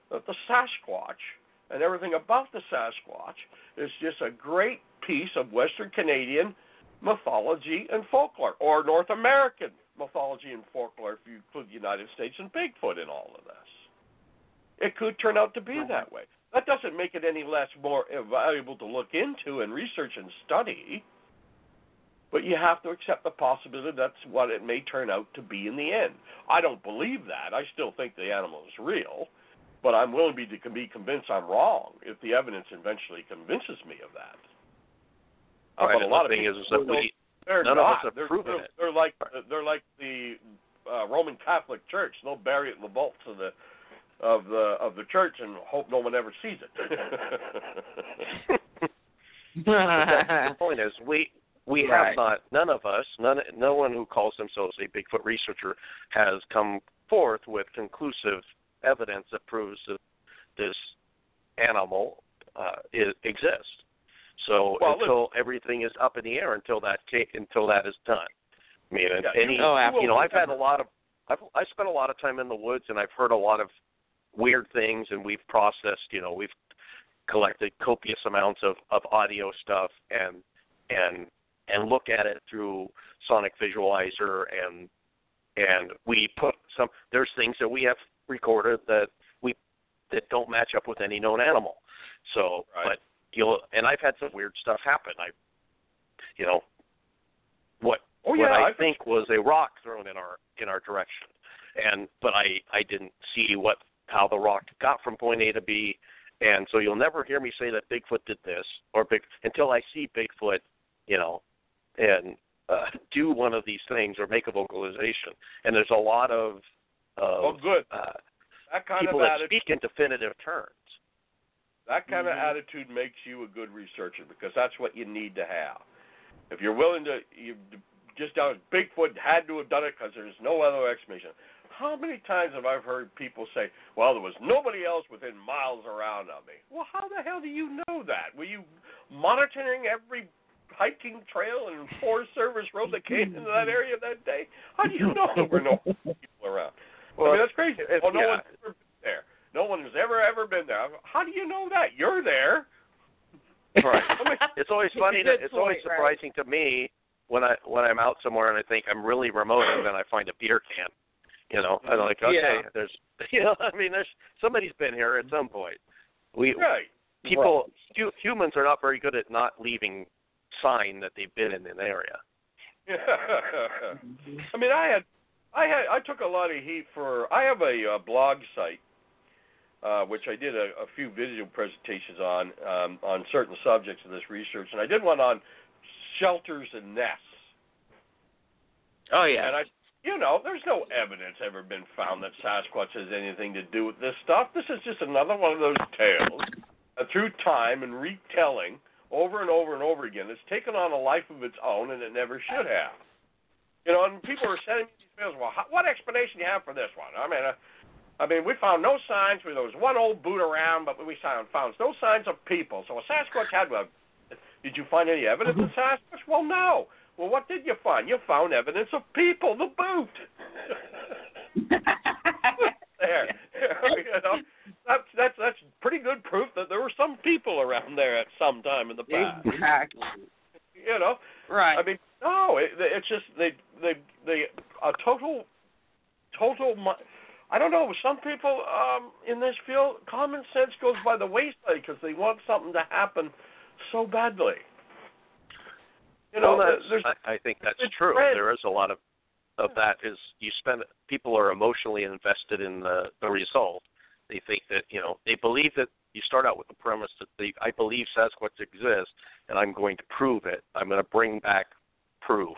that the Sasquatch and everything about the Sasquatch is just a great piece of Western Canadian mythology and folklore, or North American mythology and folklore if you include the United States and Bigfoot in all of this. It could turn out to be that way. That doesn't make it any less more valuable to look into and research and study. But you have to accept the possibility that's what it may turn out to be in the end. I don't believe that. I still think the animal is real, but I'm willing to be, to be convinced I'm wrong if the evidence eventually convinces me of that. Uh, Right, but a lot the of thing people is, is that we they're none of us have they're, proven they're, it. They're like they're like the uh, Roman Catholic Church. They'll bury it in the vaults of the of the of the church and hope no one ever sees it. (laughs) the point is we we Right. have not none of us none no one who calls themselves a Bigfoot researcher has come forth with conclusive evidence that proves that this animal uh, is, exists. So Well, until everything is up in the air, until that until that is done. I mean, Yeah, any you- Oh, you know, I've had a lot of I've I spent a lot of time in the woods and I've heard a lot of weird things and we've processed, you know, we've collected copious amounts of of audio stuff and and and look at it through sonic visualizer and and we put some there's things that we have recorded that we that don't match up with any known animal. So, Right. You'll and I've had some weird stuff happen. I you know what oh what I I've- think was a rock thrown in our in our direction, and but I I didn't see what how the rock got from point A to B, and so you'll never hear me say that Bigfoot did this or big until I see Bigfoot, you know, and uh, do one of these things or make a vocalization. And there's a lot of of well, good. uh, That kind people of that speak in definitive terms. That kind of Mhm. attitude makes you a good researcher because that's what you need to have. If you're willing to, you just down Bigfoot had to have done it because there's no other explanation. How many times have I heard people say, "Well, there was nobody else within miles around of me"? Well, how the hell do you know that? Were you monitoring every hiking trail and Forest Service road that came into that area that day? How do you know there were no (laughs) people around? I mean, that's crazy. if- oh, no yeah. one's ever been there. No one has ever ever been there. How do you know that? You're there. (laughs) Right. It's always (laughs) funny. To, Good it's always point, right. surprising to me when I when I'm out somewhere and I think I'm really remote, and then I find a beer can. You know, I'm like, okay, Yeah. there's, (laughs) you know, I mean, there's somebody's been here at some point. We right. people, hu- humans are not very good at not leaving sign that they've been in an area. Yeah. I mean, I had, I had, I took a lot of heat for. I have a, uh blog site, uh, which I did a, a few video presentations on um, on certain subjects of this research, and I did one on shelters and nests. Oh yeah. And I, you know, there's no evidence ever been found that Sasquatch has anything to do with this stuff. This is just another one of those tales uh, through time and retelling over and over and over again. It's taken on a life of its own, and it never should have. You know, and people are sending me these bills. Well, how, what explanation do you have for this one? I mean, uh, I mean, we found no signs. There was one old boot around, but we found found no signs of people. So a Sasquatch had have. Did you find any evidence of Sasquatch? Well, no. Well, what did you find? You found evidence of people. The boot. (laughs) there. (laughs) you know, that's that's that's pretty good proof that there were some people around there at some time in the past. Exactly. You know, Right. I mean, no, it, it's just they they they a total total. I don't know. Some people um, in this field, common sense goes by the wayside because they want something to happen so badly. You know, well, there's I, I think that's true. trend. There is a lot of of that. Is you spend people are emotionally invested in the the result. They think that you know they believe that you start out with the premise that they I believe Sasquatch exists and I'm going to prove it. I'm going to bring back proof,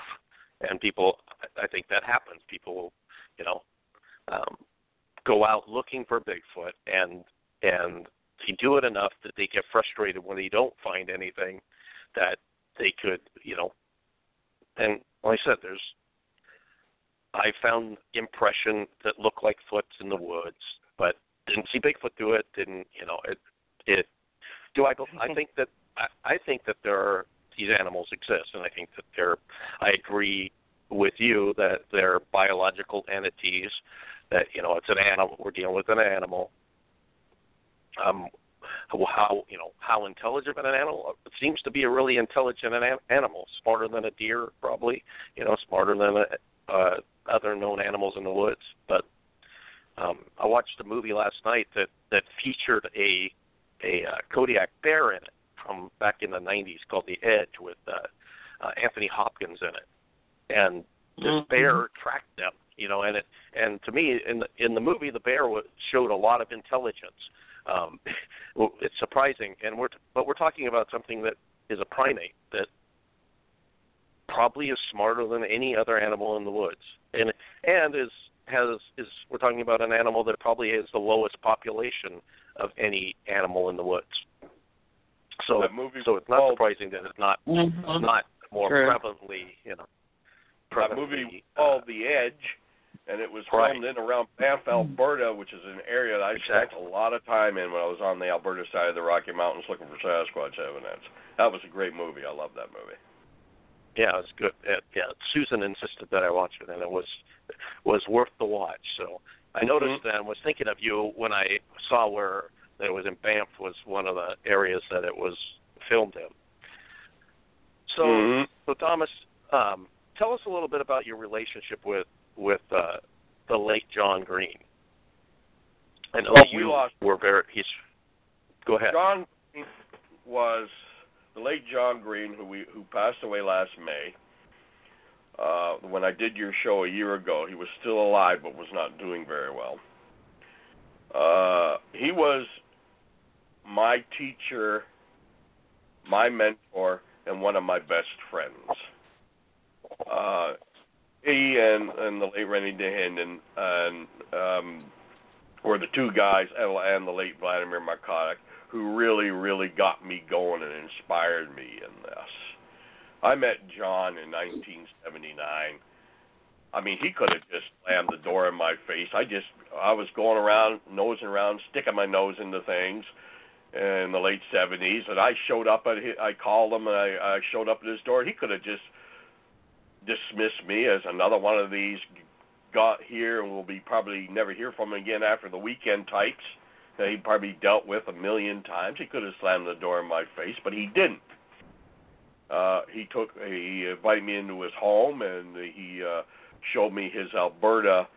and people. I I think that happens. People will, you know, um, go out looking for Bigfoot and and they do it enough that they get frustrated when they don't find anything that they could, you know, and like I said, there's I found impression that looked like foots in the woods, but didn't see Bigfoot do it. Didn't you know it? It. Do I? I (laughs) think that I, I think that there are these animals exist, and I think that they're. I agree with you that they're biological entities. That you know it's an animal. We're dealing with an animal, um, how you know how intelligent an animal it seems to be a really intelligent an- animal, smarter than a deer probably, you know, smarter than a, uh, other known animals in the woods. But um, I watched a movie last night that that featured a a uh, Kodiak bear in it from back in the 90s called The Edge with uh, uh, Anthony Hopkins in it, and this Mhm. bear tracked them, you know, and it and to me in the in the movie the bear w- showed a lot of intelligence. Um, (laughs) well, it's surprising, and we're but we're talking about something that is a primate that probably is smarter than any other animal in the woods, and and is has is we're talking about an animal that probably has the lowest population of any animal in the woods. So That movie so it's not called- surprising that it's not Mhm. not more True. prevalently, you know. That movie was uh, called The Edge, and it was Right. filmed in around Banff, Alberta, which is an area that I spent a lot of time in when I was on the Alberta side of the Rocky Mountains looking for Sasquatch evidence. That was a great movie. I love that movie. yeah, it was good. Yeah, Susan insisted that I watch it, and it was was worth the watch. So I noticed Mhm. and was thinking of you when I saw where that it was in Banff was one of the areas that it was filmed in. So, Mhm. so Thomas, um, tell us a little bit about your relationship with with uh, the late John Green. Know Well, we lost- were very. He's. Go ahead. John Green was the late John Green, who we who passed away last May. Uh, when I did your show a year ago, he was still alive but was not doing very well. Uh, he was my teacher, my mentor, and one of my best friends. Uh, he and and the late Rene Dahinden and um, were the two guys, and and the late Vladimir Markotic, who really, really got me going and inspired me in this. I met John in 1979. I mean, he could have just slammed the door in my face. I just, I was going around, nosing around, sticking my nose into things in the late 70s, and I showed up at, his, I called him, and I, I showed up at his door. He could have just dismissed me as another one of these got here and will be probably never hear from him again after the weekend types that he probably dealt with a million times. He could have slammed the door in my face, but he didn't. Uh, he took he invited me into his home and he uh, showed me his Alberta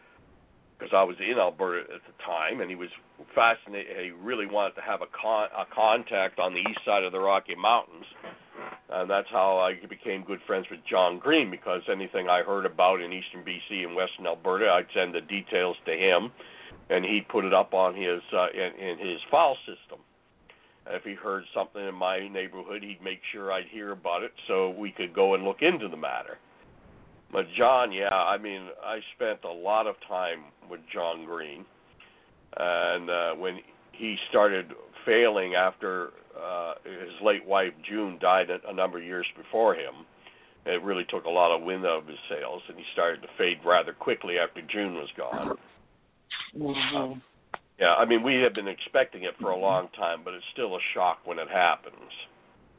because I was in Alberta at the time, and he was fascinated. He really wanted to have a con a contact on the east side of the Rocky Mountains, and that's how I became good friends with John Green. Because anything I heard about in eastern BC and western Alberta, I'd send the details to him, and he'd put it up on his uh, in, in his file system. And if he heard something in my neighborhood, he'd make sure I'd hear about it so we could go and look into the matter. But John, yeah, I mean, I spent a lot of time with John Green, and uh, when he started failing after uh, his late wife June died a, a number of years before him, it really took a lot of wind out of his sails, and he started to fade rather quickly after June was gone. Mhm. Yeah, I mean, we have been expecting it for a long time, but it's still a shock when it happens.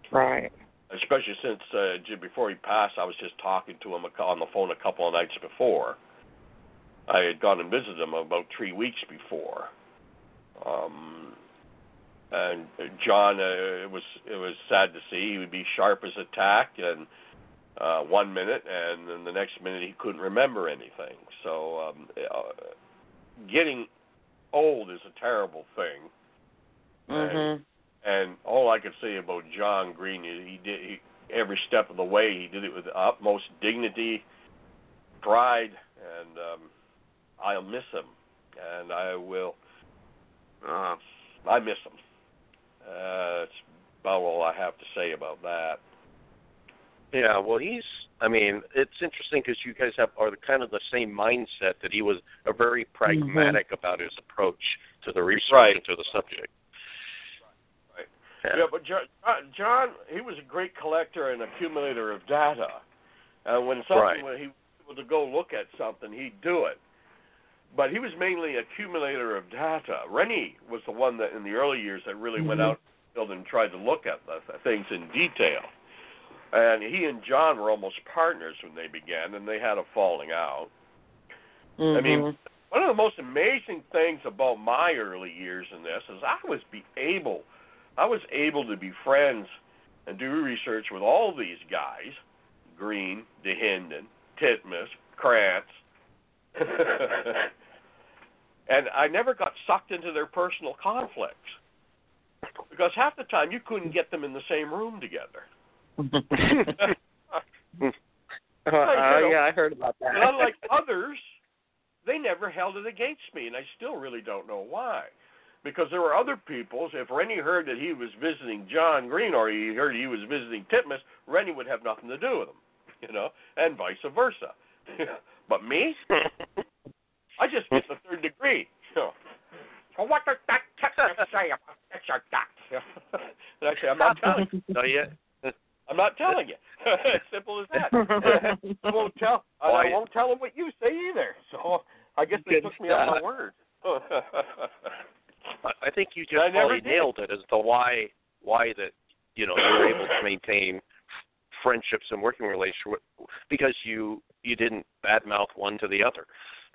Right. Especially since uh, before he passed, I was just talking to him on the phone a couple of nights before. I had gone and visited him about three weeks before. Um, and John, uh, it was it was sad to see. He would be sharp as a tack, and uh, one minute, and then the next minute he couldn't remember anything. So, um, uh, getting old is a terrible thing. Mhm. And all I could say about John Green is he did he, every step of the way. He did it with the utmost dignity, pride, and um, I'll miss him. And I will. Uh, I miss him. Uh, that's about all I have to say about that. Yeah, well, he's. I mean, it's interesting because you guys have are the, kind of the same mindset that he was a very pragmatic about his approach to the research Right. and to the subject. Right. Yeah. Yeah, but John, John, he was a great collector and accumulator of data. And when something, Right. when he was able to go look at something, he'd do it. But he was mainly accumulator of data. Rene was the one that, in the early years, that really went Mhm. out in the field and tried to look at the, things in detail. And he and John were almost partners when they began, and they had a falling out. I mean, Mhm. one of the most amazing things about my early years in this is I was be able, I was able to be friends and do research with all these guys, Green, Dahinden, Titmus, Krantz, (laughs) and I never got sucked into their personal conflicts because half the time you couldn't get them in the same room together. (laughs) (laughs) Uh, uh, yeah, I heard about that. And unlike others, they never held it against me, and I still really don't know why. Because there were other peoples. If Rene heard that he was visiting John Green or he heard he was visiting Titmus, Rene would have nothing to do with him, you know, and vice versa. (laughs) but me, (laughs) I just get the third degree. So. Well, what does that Titmus say about this or that? (laughs) and I say, I'm not telling you. No, yeah. I'm not telling you. Simple as that. I won't tell. I, I won't tell them what you say either. So I guess they took me at my word. I think you just probably nailed it as to why why that you know you're able to maintain friendships and working relationships because you you didn't badmouth one to the other,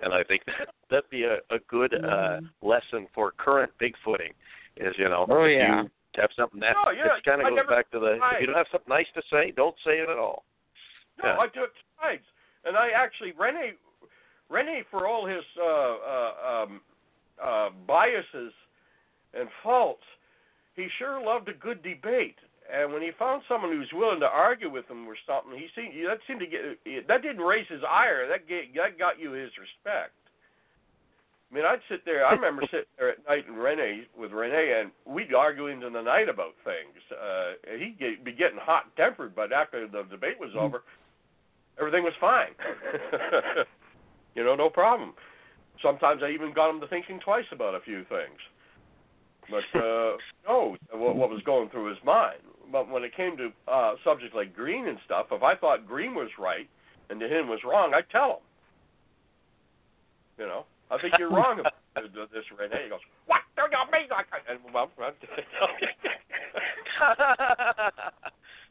and I think (laughs) that that'd be a, a good uh, lesson for current bigfooting. Is you know Oh, yeah. you have something that No, yeah, it kind I of goes never back to the tried. if you don't have something nice to say, don't say it at all. No, Yeah. I do it twice. And I actually Rene Rene for all his uh uh um uh biases and faults, he sure loved a good debate. And when he found someone who's willing to argue with him or something, he seemed that seemed to get that didn't raise his ire. That get, that got you his respect. I mean, I'd sit there. I remember sitting there at night and Rene with Rene, and we'd argue into the night about things. Uh, he'd get, be getting hot tempered, but after the debate was over, everything was fine. (laughs) you know, no problem. Sometimes I even got him to thinking twice about a few things. But uh, (laughs) no, what, what was going through his mind. But when it came to uh, subjects like Green and stuff, if I thought Green was right and to him was wrong, I'd tell him. You know, I think you're wrong about (laughs) this, Rene. He goes, "What do you mean?" Can't-" And well, (laughs)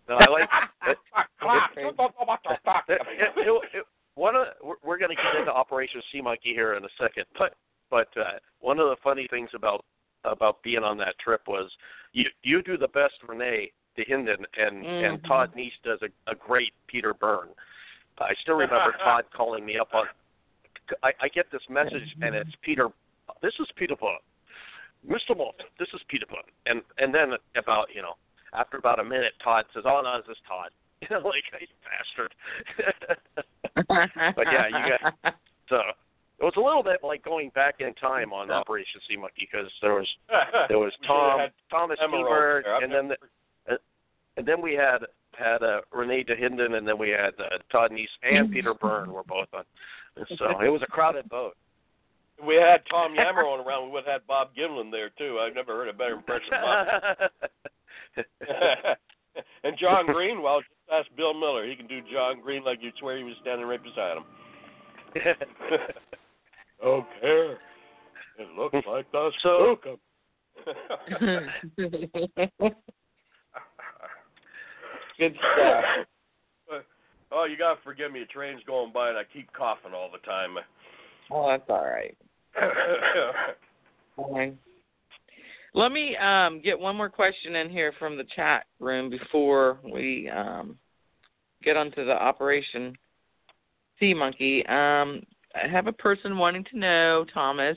no, I like (laughs) it, Class, you what you're talking it, about. it, it, one of we're, we're going to get into Operation Sea Monkey here in a second, but but uh, one of the funny things about about being on that trip was you you do the best Rene Dahinden and and Mhm. Todd Neiss does a, a great Peter Byrne. I still (laughs) remember Todd calling me up on. I, I get this message and it's Peter. This is Peter Byrne, Mr. This is Peter Byrne, and and then about you know after about a minute, Todd says, "Oh no, this is Todd." (laughs) You know, like you bastard. But yeah, you got- so it was a little bit like going back in time on Operation Sea Monkey because there was (laughs) there was Tom Thomas Emerald Ebert, and then the, and then we had had uh, Rene Dahinden, and then we had uh, Todd Neiss and Peter Byrne were both on. So (laughs) it was a crowded boat. we had Tom Yamarone around. We would have had Bob Gimlin there too. I've never heard a better impression of Bob. (laughs) and John Green, well, just ask Bill Miller. He can do John Green like you'd swear he was standing right beside him. (laughs) Don't. It looks like the So- skookum. Good (laughs) stuff. oh, you gotta forgive me. A train's going by and I keep coughing all the time. Oh, that's all right. (laughs) Fine. Let me um, get one more question in here from the chat room before we um, get onto the Operation Sea Monkey. Um, I have a person wanting to know, Thomas,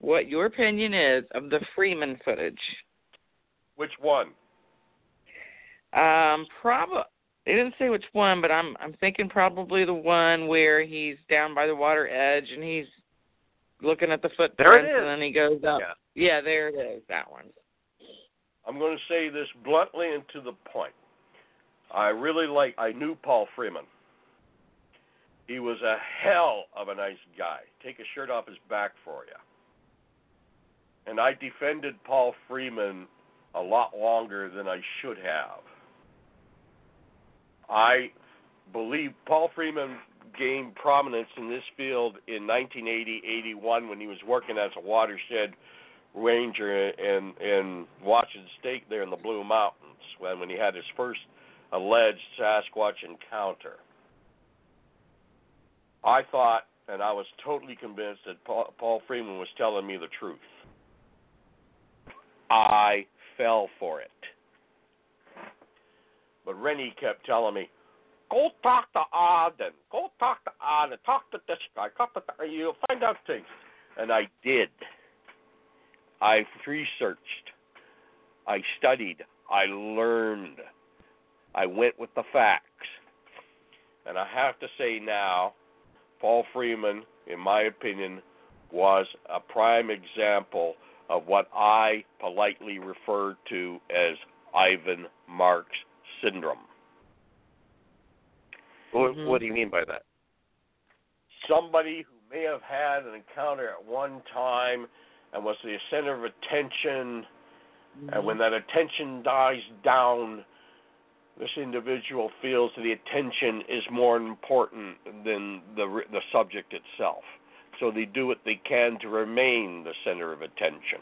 what your opinion is of the Freeman footage. Which one? Um, probably. They didn't say which one, but I'm I'm thinking probably the one where he's down by the water edge and he's looking at the footprints, and then he goes up. Yeah. Yeah, there it is. That one. I'm going to say this bluntly and to the point. I really like. I knew Paul Freeman. He was a hell of a nice guy. Take a shirt off his back for you. And I defended Paul Freeman a lot longer than I should have. I believe Paul Freeman gained prominence in this field in 1980-81 when he was working as a watershed ranger in in Washington State there in the Blue Mountains when when he had his first alleged Sasquatch encounter. I thought and I was totally convinced that Paul, Paul Freeman was telling me the truth. I fell for it. But Rene kept telling me, go talk to Auden, go talk to Auden, talk to this guy, talk to the, you'll find out things. And I did. I researched. I studied. I learned. I went with the facts. And I have to say now, Paul Freeman, in my opinion, was a prime example of what I politely refer to as Ivan Marks syndrome. What, Mhm. what do you mean by that? Somebody who may have had an encounter at one time and was the center of attention, and when that attention dies down, this individual feels that the attention is more important than the the subject itself. So they do what they can to remain the center of attention.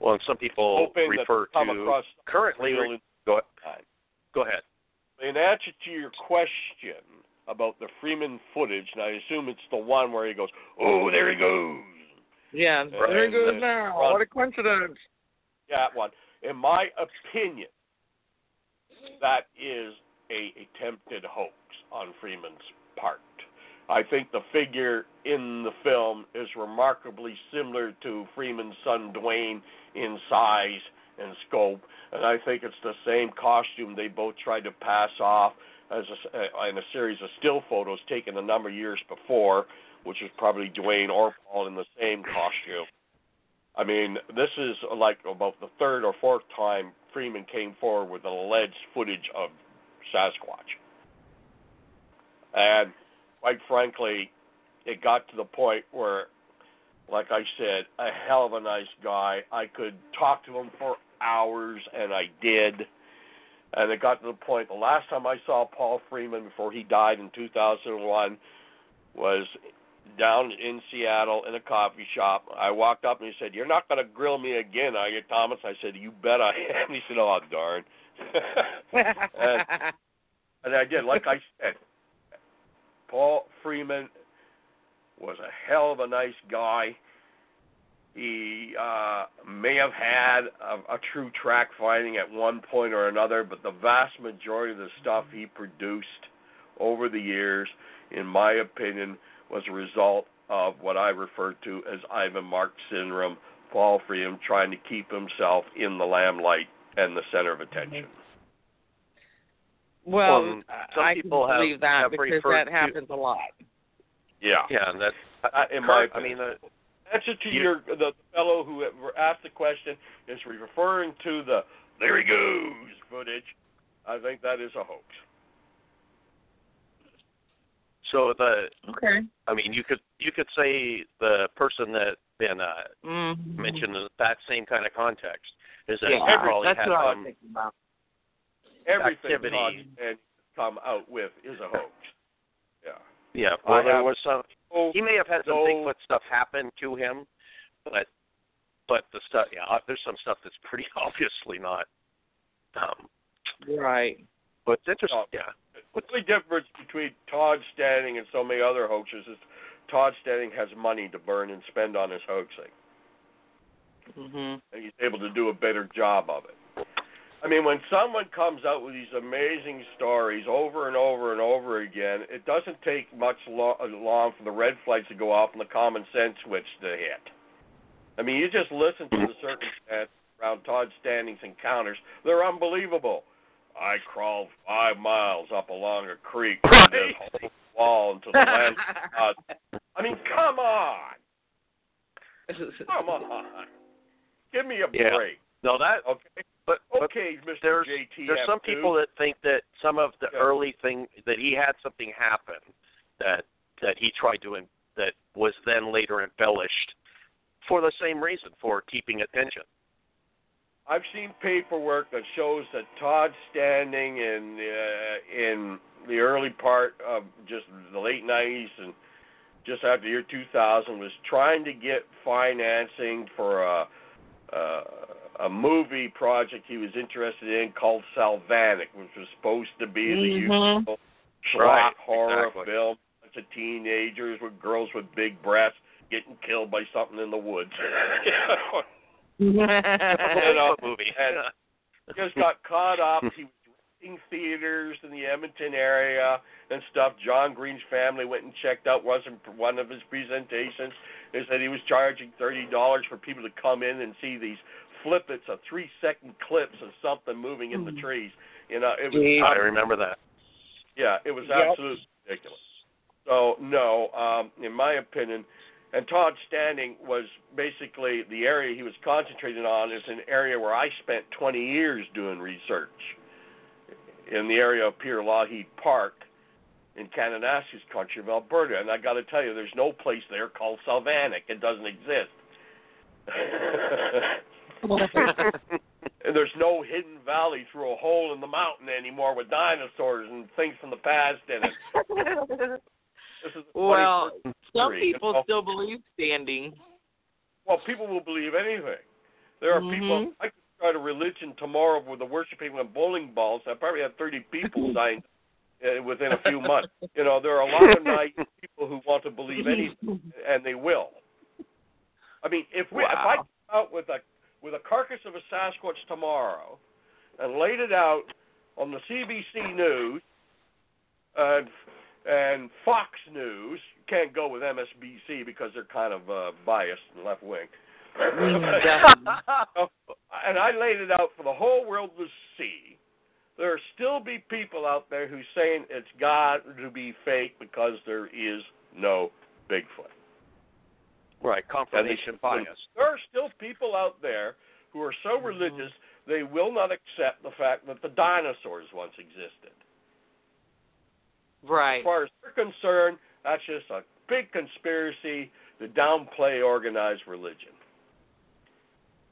Well, and some people Hoping that refer come to across currently. real Re- go, time. go ahead. In answer to your question about the Freeman footage, and I assume it's the one where he goes, "Oh, there he goes." Yeah, Right. there he goes now. run. What a coincidence. That one. In my opinion, that is a attempted hoax on Freeman's part. I think the figure in the film is remarkably similar to Freeman's son Dwayne in size and scope, and I think it's the same costume they both tried to pass off as a, uh, in a series of still photos taken a number of years before, which was probably Dwayne or Paul in the same costume. I mean, this is like about the third or fourth time Freeman came forward with alleged footage of Sasquatch. And quite frankly, it got to the point where, like I said, a hell of a nice guy. I could talk to him for hours, and I did. And it got to the point, the last time I saw Paul Freeman before he died in 2001 was down in Seattle in a coffee shop. I walked up and he said, "You're not going to grill me again, are you, Thomas?" I said, "You bet I am." (laughs) He said, "Oh darn." (laughs) and, and I did, like I said. Paul Freeman was a hell of a nice guy. He uh, may have had a, a true track finding at one point or another, but the vast majority of the stuff he produced over the years, in my opinion, was a result of what I refer to as Ivan Mark syndrome. Paul Freeman trying to keep himself in the limelight and the center of attention. Well, Well, I- some I people can have- believe that have because referred that to- happens a lot. Yeah. Yeah, and that's Uh, in my I mean, uh, answer to You- your the fellow who asked the question is referring to the there he goes footage. I think that is a hoax. so the Okay. I mean, you could you could say the person that then uh, Mm-hmm. mentioned in that same kind of context is that Yeah, he probably that's had what I was some thinking about. Everything Activity. Todd and come out with is a hoax. Yeah. yeah. Well, I there have- was some. He may have had some no- Bigfoot stuff happen to him, but but the stuff yeah, uh, there's some stuff that's pretty (laughs) obviously not. Um, Right. but it's interesting. Oh. Yeah. What's the difference between Todd Standing and so many other hoaxes is Todd Standing has money to burn and spend on his hoaxing. Mhm. and he's able to do a better job of it. I mean, when someone comes out with these amazing stories over and over and over again, it doesn't take much lo- long for the red flags to go off and the common sense switch to hit. I mean, you just listen to the circumstances around Todd Standing's encounters; they're unbelievable. I crawled five miles up along a creek Right. and this whole wall into the land. Uh, (laughs) I mean, come on, (laughs) come on, give me a Yeah. break, No, that okay? But but Okay, Mr. there's JTF. there's some people that think that some of the Yeah. early thing that he had something happen that that he tried to en- that was then later embellished for the same reason for keeping attention. I've seen paperwork that shows that Todd Standing in uh, in the early part of just the late '90s and just after the year 2000 was trying to get financing for a uh, a movie project he was interested in called Sylvanic, which was supposed to be the Mhm. usual Right, horror exactly. film, bunch of teenagers with girls with big breasts getting killed by something in the woods. you know, Bigfoot movie. and just got caught up. He was renting theaters in the Edmonton area and stuff. John Green's family went and checked out wasn't one of his presentations. They said he was charging thirty dollars for people to come in and see these flippets a three second clips of something moving in the trees. You know, it was I remember that. yeah, it was Yep. absolutely ridiculous. So no, um, in my opinion, and Todd Standing was basically the area he was concentrating on is an area where I spent 20 years doing research in the area of Pierre Lougheed Park in Kananaskis country of Alberta. And I got to tell you, there's no place there called Sylvanic. It doesn't exist. (laughs) (laughs) And there's no hidden valley through a hole in the mountain anymore with dinosaurs and things from the past in it. (laughs) This is Well, 21st Some century, you people know? still believe standing. Well, people will believe anything. There are people. Mhm. I could start a religion tomorrow with the worshiping of bowling balls. I probably have 30 people (laughs) signed uh, within a few months. You know, there are a lot of naive people who want to believe anything, and they will. I mean, if we if I Wow. come out with a with a carcass of a Sasquatch tomorrow and laid it out on the CBC News and and Fox News can't go with MSNBC because they're kind of uh, biased and left wing. (laughs) And I laid it out for the whole world to see. There still be people out there who saying it's got to be fake because there is no Bigfoot. Right, confirmation bias. There are still people out there who are so religious they will not accept the fact that the dinosaurs once existed. Right. As far as they're concerned, that's just a big conspiracy to downplay organized religion.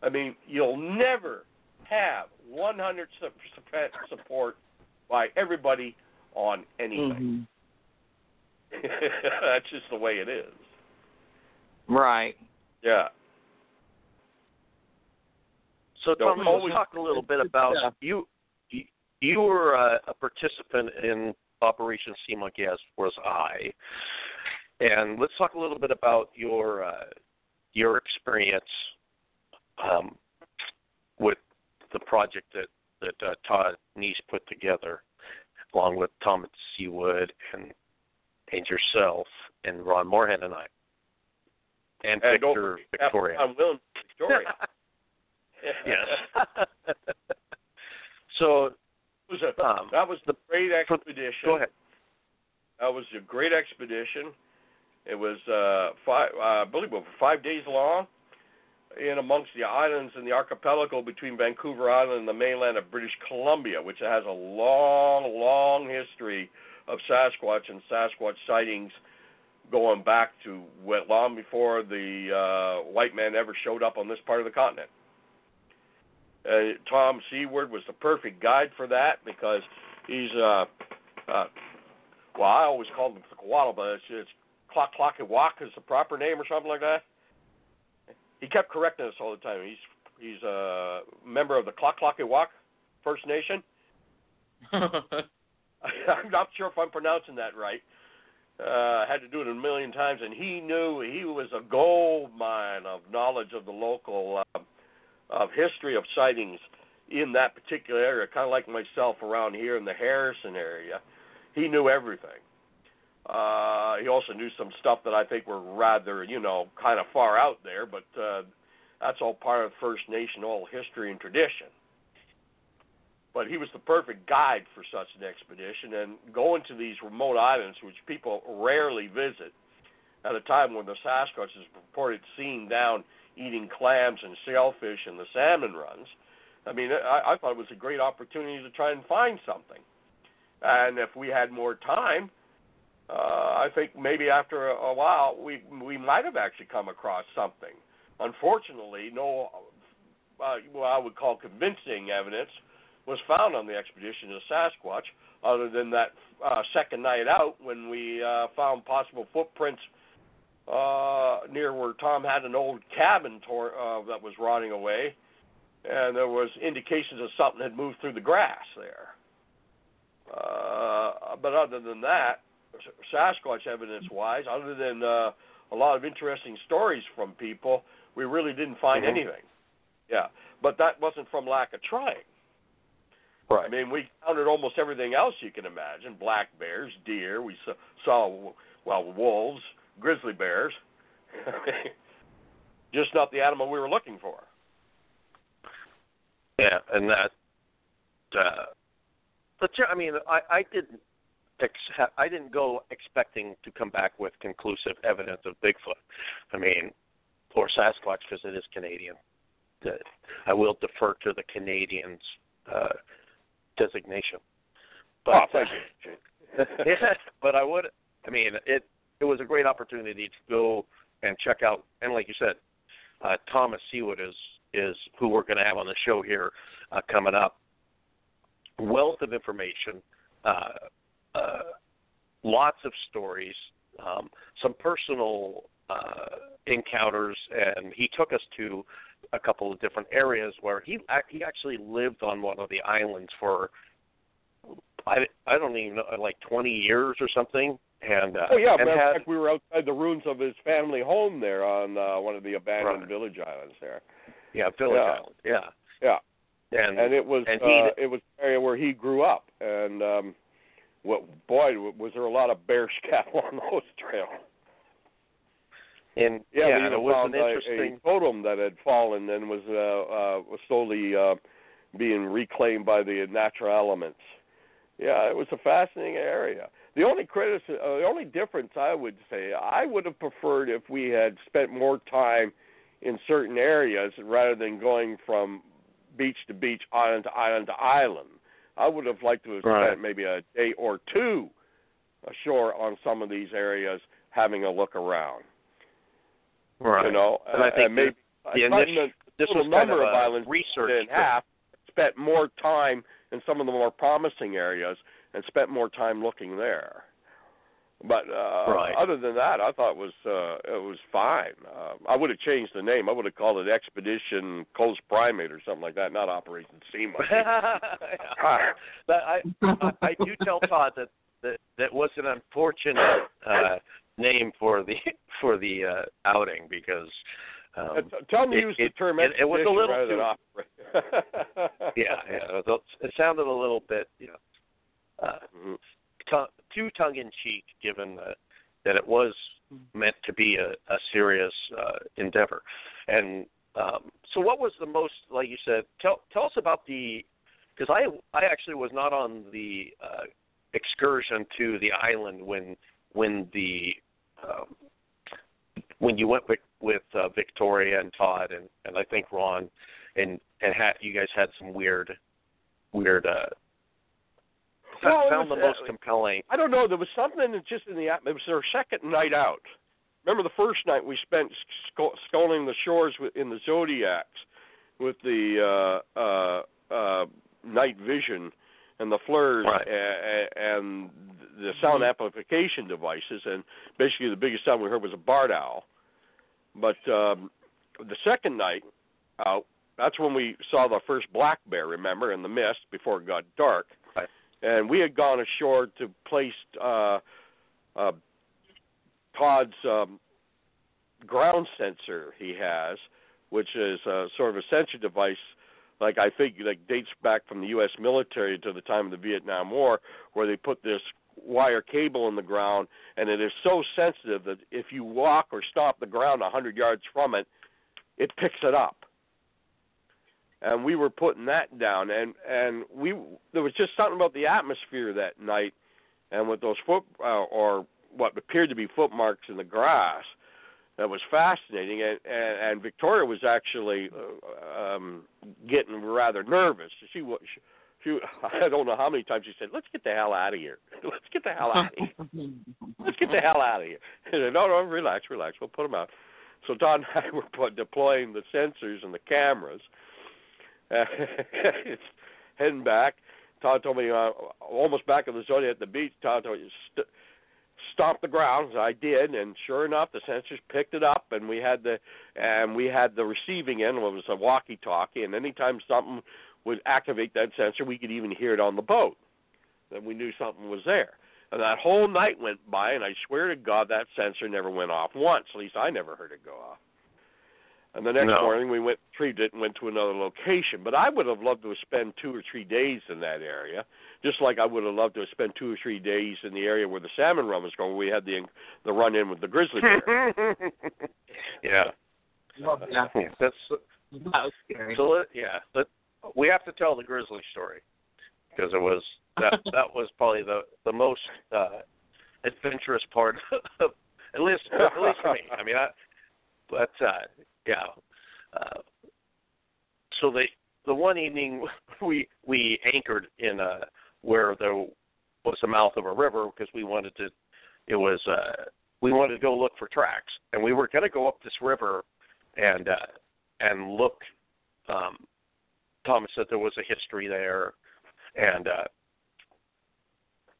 I mean, you'll never have 100% support by everybody on anything. Mhm. (laughs) that's just the way it is. Right. Yeah. So, Don't Tom, always- let's talk a little bit about Yeah. you. you- You were uh, a participant in Operation Sea Monkey, as was I. And let's talk a little bit about your uh, your experience um, with the project that that uh, Todd Neiss put together, along with Thomas Sewid and and yourself and Ron Morehead and I, and, And Victor Victoria. I'm William Victoria. (laughs) yes. (laughs) so It was a- um, that was the great for- expedition. go ahead. That was a great expedition. It was uh, five, uh, I believe, over five days long, in amongst the islands in the archipelago between Vancouver Island and the mainland of British Columbia, which has a long, long history of Sasquatch and Sasquatch sightings, going back to long before the uh, white man ever showed up on this part of the continent. Uh, Tom Sewid was the perfect guide for that because he's uh, uh, well, I always called him Tlaquatl, but it's, it's Clock Clocky Walk is the proper name or something like that. He kept correcting us all the time. He's he's a member of the Clock Clocky Walk First Nation. (laughs) (laughs) I'm not sure if I'm pronouncing that right. Uh, had to do it a million times, and he knew he was a gold mine of knowledge of the local uh, of history of sightings in that particular area, kind of like myself around here in the Harrison area. He knew everything. Uh, he also knew some stuff that I think were rather, you know, kind of far out there, but uh, that's all part of First Nation oral history and tradition. But he was the perfect guide for such an expedition, and going to these remote islands, which people rarely visit, at a time when the Sasquatch is reported seen down eating clams and shellfish in the salmon runs. I mean, I, I thought it was a great opportunity to try and find something. And if we had more time, uh, I think maybe after a, a while we we might have actually come across something. Unfortunately, no, uh, what I would call convincing evidence was found on the expedition of Sasquatch, other than that uh, second night out when we uh, found possible footprints uh, near where Tom had an old cabin tor- uh, that was rotting away, and there was indications that something had moved through the grass there. Uh, but other than that, Sasquatch evidence wise, other than uh, a lot of interesting stories from people, we really didn't find Mhm. anything. Yeah, but that wasn't from lack of trying. Right. I mean, we counted almost everything else you can imagine: black bears, deer. We saw, saw well, wolves, grizzly bears. (laughs) Just not the animal we were looking for. Yeah, and that. Uh, but yeah, I mean, I I didn't. Ex- I didn't go expecting to come back with conclusive evidence of Bigfoot. I mean, or Sasquatch because it is Canadian. I will defer to the Canadians' uh, designation. But, oh, thank (laughs) you. yeah, but I would. I mean, it it was a great opportunity to go and check out. And like you said, uh, Thomas Sewid is is who we're going to have on the show here uh, coming up. Wealth of information, uh, uh, lots of stories, um, some personal uh, encounters, and he took us to a couple of different areas where he he actually lived on one of the islands for I, I don't even know like 20 years or something. And uh, Oh yeah, and had, fact, we were outside the ruins of his family home there on uh, one of the abandoned Right. village islands there, yeah, Village yeah. Island, yeah, Yeah. and, and it was and uh, it was an area where he grew up, and um, what boy was there a lot of bear (laughs) scat on those trails. And Yeah, yeah, it was an interesting. a totem that had fallen and was uh, uh, was slowly uh, being reclaimed by the natural elements. Yeah, it was a fascinating area. The only criticism, uh, the only difference I would say, I would have preferred if we had spent more time in certain areas rather than going from beach to beach, island to island to island. I would have liked to have Right. spent maybe a day or two ashore on some of these areas, having a look around. Right. You know, And I think and maybe the thought initial- the this little was kind number of of a islands research in half spent more time in some of the more promising areas and spent more time looking there. But uh Right. other than that, I thought it was uh it was fine. Uh, I would have changed the name. I would have called it Expedition Coast Primate or something like that, not Operation Sea Monkey. (laughs) But I, I I do tell Todd that that that was an unfortunate uh, name for the (laughs) for the uh, outing because Uh, um, t- Tell me it- use the term it- it was a little rather too- yeah yeah it, was- it sounded a little bit you know uh, Mhm. t- too tongue in cheek given that that it was meant to be a, a serious uh, endeavor. And um, so what was the most like you said tell tell us about the because I I actually was not on the uh, excursion to the island when when the um, when you went with with uh, Victoria and Todd and and I think Ron and and had you guys had some weird weird uh Well, found was, the most uh, compelling I don't know. There was something that just in the. It was our second night out. Remember the first night we spent sc- sculling the shores with, in the zodiacs with the uh, uh, uh, night vision and the flares Right. a- a- and the sound amplification devices. And basically, the biggest sound we heard was a barred owl. But um, the second night out, that's when we saw the first black bear. Remember, in the mist before it got dark Right. and we had gone ashore to place uh, uh, Todd's um, ground sensor he has, which is uh, sort of a sensor device, like I think like dates back from the U.S. military to the time of the Vietnam War, where they put this wire cable in the ground, and it is so sensitive that if you walk or stop the ground a hundred yards from it, it picks it up and we were putting that down and and we there was just something about the atmosphere that night and with those foot uh, or what appeared to be footmarks in the grass that was fascinating and and, and Victoria was actually uh, um getting rather nervous. She was she, she (laughs) I don't know how many times she said let's get the hell out (laughs) of here. Let's get the hell out of here. (laughs) Let's get the hell out of here. And said, no no relax relax. We'll put them out. So Todd and I were put, deploying the sensors and the cameras. It's heading back. Todd told me uh, almost back at the Zodiac at the beach. Todd told me st- stomp the ground. I did, and sure enough, the sensors picked it up, and we had the and we had the receiving end. It was a walkie-talkie, and anytime something would activate that sensor, we could even hear it on the boat. Then we knew something was there. And that whole night went by, and I swear to God that sensor never went off once. At least I never heard it go off. And the next No. morning we went retrieved it and went to another location. But I would have loved to have spent two or three days in that area, just like I would have loved to have spent two or three days in the area where the salmon run was going. We had the the run in with the grizzly bear. (laughs) yeah. Well, yeah. Yeah, That's That was scary. so. Let, yeah, but we have to tell the grizzly story because it was that (laughs) that was probably the the most uh adventurous part (laughs) of at least at least for me. I mean, I but uh yeah. Uh, so the the one evening we we anchored in uh where there was the mouth of a river because we wanted to it was uh we wanted to go look for tracks. And we were going to go up this river and uh and look um Thomas said there was a history there. And uh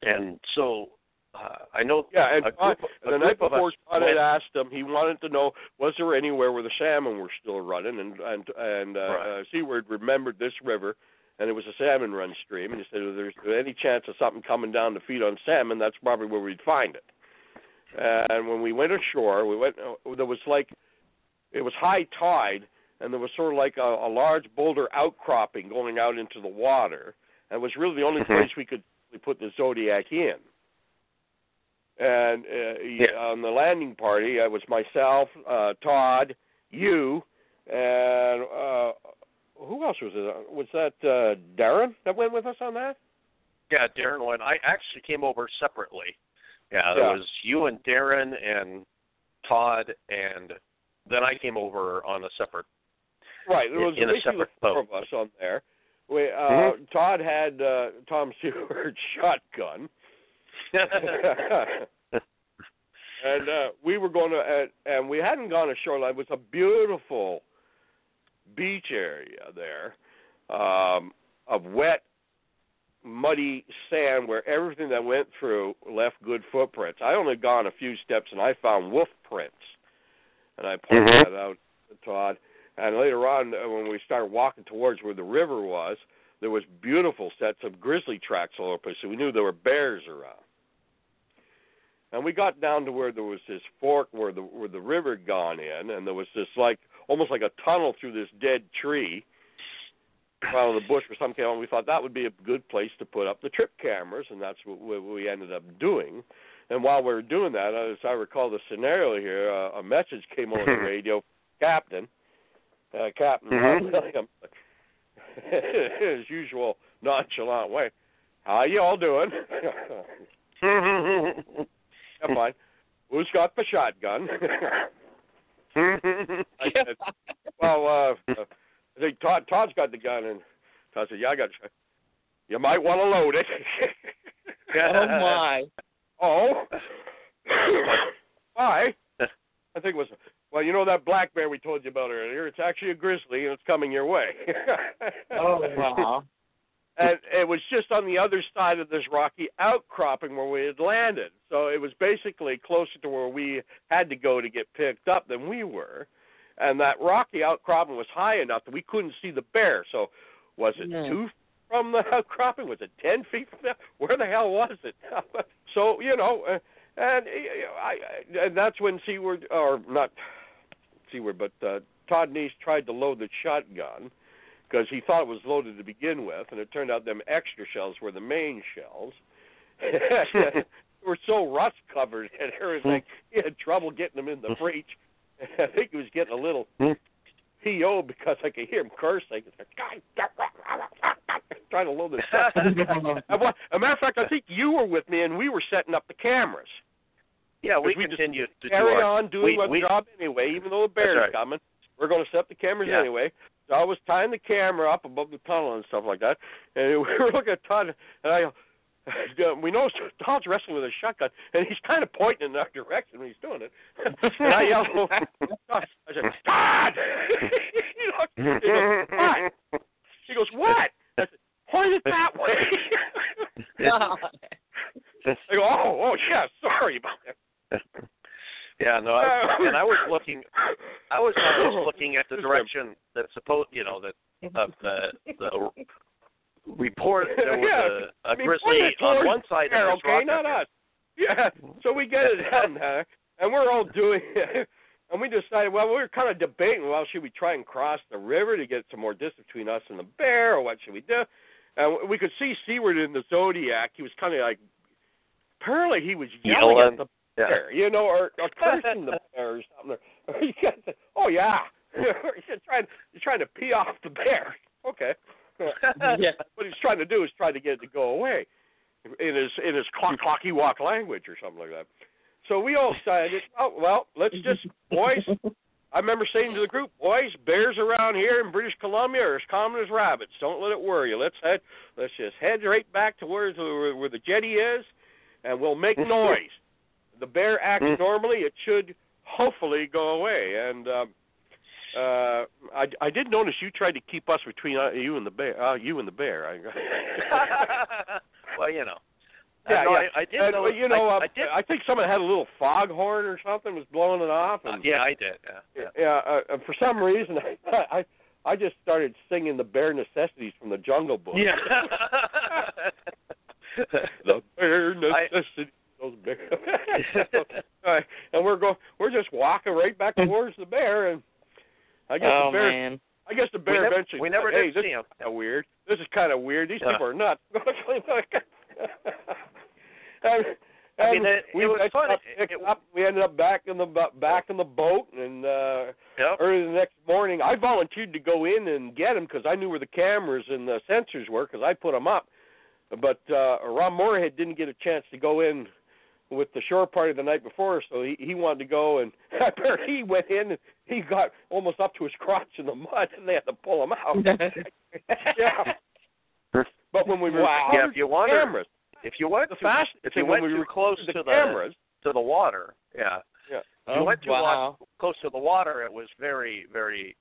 and so uh I know Yeah, and Todd- a the night before Todd went, had asked him, he wanted to know was there anywhere where the salmon were still running, and and and uh, Right. uh, Sewid remembered this river, and it was a salmon run stream, and he said if there's any chance of something coming down to feed on salmon, that's probably where we'd find it. And when we went ashore, we went. Uh, there was like, it was high tide, and there was sort of like a, a large boulder outcropping going out into the water, and it was really the only Mhm. place we could put the Zodiac in. And uh, Yeah. on the landing party, it was myself, uh, Todd, you, and uh, who else was it? Was that uh, Darren that went with us on that? Yeah, Darren went. I actually came over separately. Yeah, there Yeah. was you and Darren and Todd, and then I came over on a separate. Right. There was in a separate four boat. of us on there. We, uh, Mhm. Todd had uh, Tom Stewart's (laughs) shotgun. (laughs) and uh, we were going to, uh, and we hadn't gone ashore. It was a beautiful beach area there um, of wet, muddy sand where everything that went through left good footprints. I only gone a few steps and I found wolf prints, and I pointed Mhm. that out to Todd. And later on, uh, when we started walking towards where the river was, there was beautiful sets of grizzly tracks all over the place. So we knew there were bears around. And we got down to where there was this fork where the where the river had gone in, and there was this like almost like a tunnel through this dead tree out of the bush or some kind. And we thought that would be a good place to put up the trip cameras, and that's what we, we ended up doing. And while we were doing that, as I recall the scenario here, uh, a message came on the (laughs) radio, Captain, uh, Captain Mhm. Williams, his usual nonchalant way. How you all doing? (laughs) (laughs) yeah, fine. Who's got the shotgun? I said, well, uh, uh, I think Todd, Todd's got the gun, and Todd said, yeah, I got it. You might want to load it. (laughs) oh my. oh. (coughs) Why? I think it was, well, you know that black bear we told you about earlier? It's actually a grizzly, and it's coming your way. (laughs) Oh wow. And it was just on the other side of this rocky outcropping where we had landed. So it was basically closer to where we had to go to get picked up than we were. And that rocky outcropping was high enough that we couldn't see the bear. So was it Hmm. two from the (laughs) outcropping? Was it ten feet from there? (laughs) Where the hell was it? (laughs) so you know, uh, and I, I, and that's when Sewid or not Sewid, but uh, Todd Neiss tried to load the shotgun because he thought it was loaded to begin with, and it turned out them extra shells were the main shells. (laughs) (laughs) they were so rust covered that like he had trouble getting them in the breech. (laughs) I think he was getting a little PO because I could hear him cursing. He's like, God, trying to load this stuff. As a matter of fact, I think you were with me, and we were setting up the cameras. yeah, we, we continued to Carry do our, on doing we, our we, job anyway, even though the bear's right. coming. We're going to set up the cameras Yeah. anyway. So I was tying the camera up above the tunnel and stuff like that, and (laughs) we were looking at Todd, and I. We know Todd's wrestling with a shotgun, and he's kind of pointing in our direction when he's doing it. (laughs) and I yelled, oh, (laughs) I said, Todd! you know, he goes, what? He goes, what? I said, point it that way. I go, oh, oh, yeah, sorry about that. Yeah, no, I, and I was looking, I was was (laughs) looking at the direction that supposed, you know, that of the (laughs) the report there was Yeah, a, a grizzly on one side there, of this okay, not us. yeah. So we get it down there, and we're all doing (laughs) it. And we decided, well, we were kind of debating, well, should we try and cross the river to get some more distance between us and the bear, or what should we do? And we could see Sewid in the Zodiac. He was kind of like, apparently he was yelling Yelling. at the Yeah. bear, you know, or, or (laughs) cursing the bear or something. Or (laughs) he got the, oh yeah, (laughs) you're trying you're trying to pee off the bear. Okay. Yeah. What he's trying to do is try to get it to go away in his in his clock clocky walk language or something like that. So we all decided, oh well, let's just boys. I remember saying to the group, boys, bears around here in British Columbia are as common as rabbits. Don't let it worry you. Let's head. Let's just head right back to where the, where the jetty is, and we'll make noise. The bear acts Mm. normally. It should hopefully go away. And um, uh, I, I did notice you tried to keep us between uh, you and the bear. Uh, you and the bear. I, (laughs) well, you know. (laughs) Yeah, Uh, no, yeah. I, I did and, know. you know, I, uh, I did. I think someone had a little foghorn or something was blowing it off. uh, And, yeah, I did. Yeah. yeah. yeah. Uh, uh, for some reason, (laughs) I, I I just started singing the bare necessities from the Jungle Book. Yeah. the bare necessities. Those bear. (laughs) All right, and we're going. We're just walking right back towards the bear, and I guess oh the bear. man. I guess the we bear never, eventually. we never said, hey, did this see him. is kind of weird. This is kind of weird. These Yeah. people are nuts. (laughs) and, I mean, and it- we it was picked fun. Up, It- it- up, we ended up back in the back in the boat, and uh Yep. early the next morning, I volunteered to go in and get him because I knew where the cameras and the sensors were because I put them up. But uh Ron Morehead didn't get a chance to go in with the shore party the night before, so he he wanted to go, and (laughs) apparently he went in and he got almost up to his crotch in the mud, and they had to pull him out. (laughs) yeah. But when we were Wow. Yeah, if you wanted, cameras, if you went the too, fashion if you went when we too were close to the cameras, to the water, yeah. Yeah. If you Oh, went too wow. wa- close to the water, it was very, very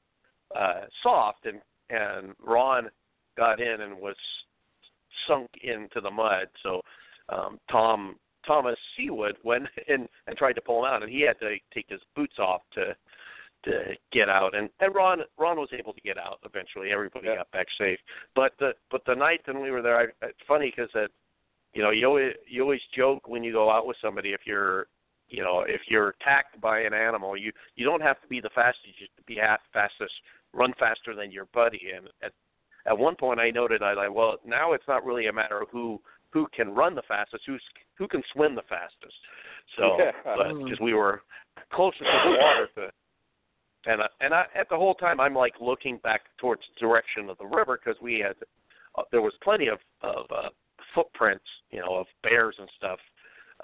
uh soft, and and Ron got in and was sunk into the mud. So um Tom Thomas Sewid went (laughs) in and tried to pull him out, and he had to take his boots off to to get out. And and Ron Ron was able to get out eventually. Everybody Yeah. got back safe. But the but the night that we were there, I, it's funny because that you know you always you always joke when you go out with somebody if you're you know if you're attacked by an animal you you don't have to be the fastest you have to be fastest run faster than your buddy and at at one point I noted I like well now it's not really a matter of who who can run the fastest who's who can swim the fastest so Yeah. because we were closer to the water to and I, and I, at the whole time I'm like looking back towards the direction of the river because we had uh, there was plenty of of uh, footprints you know of bears and stuff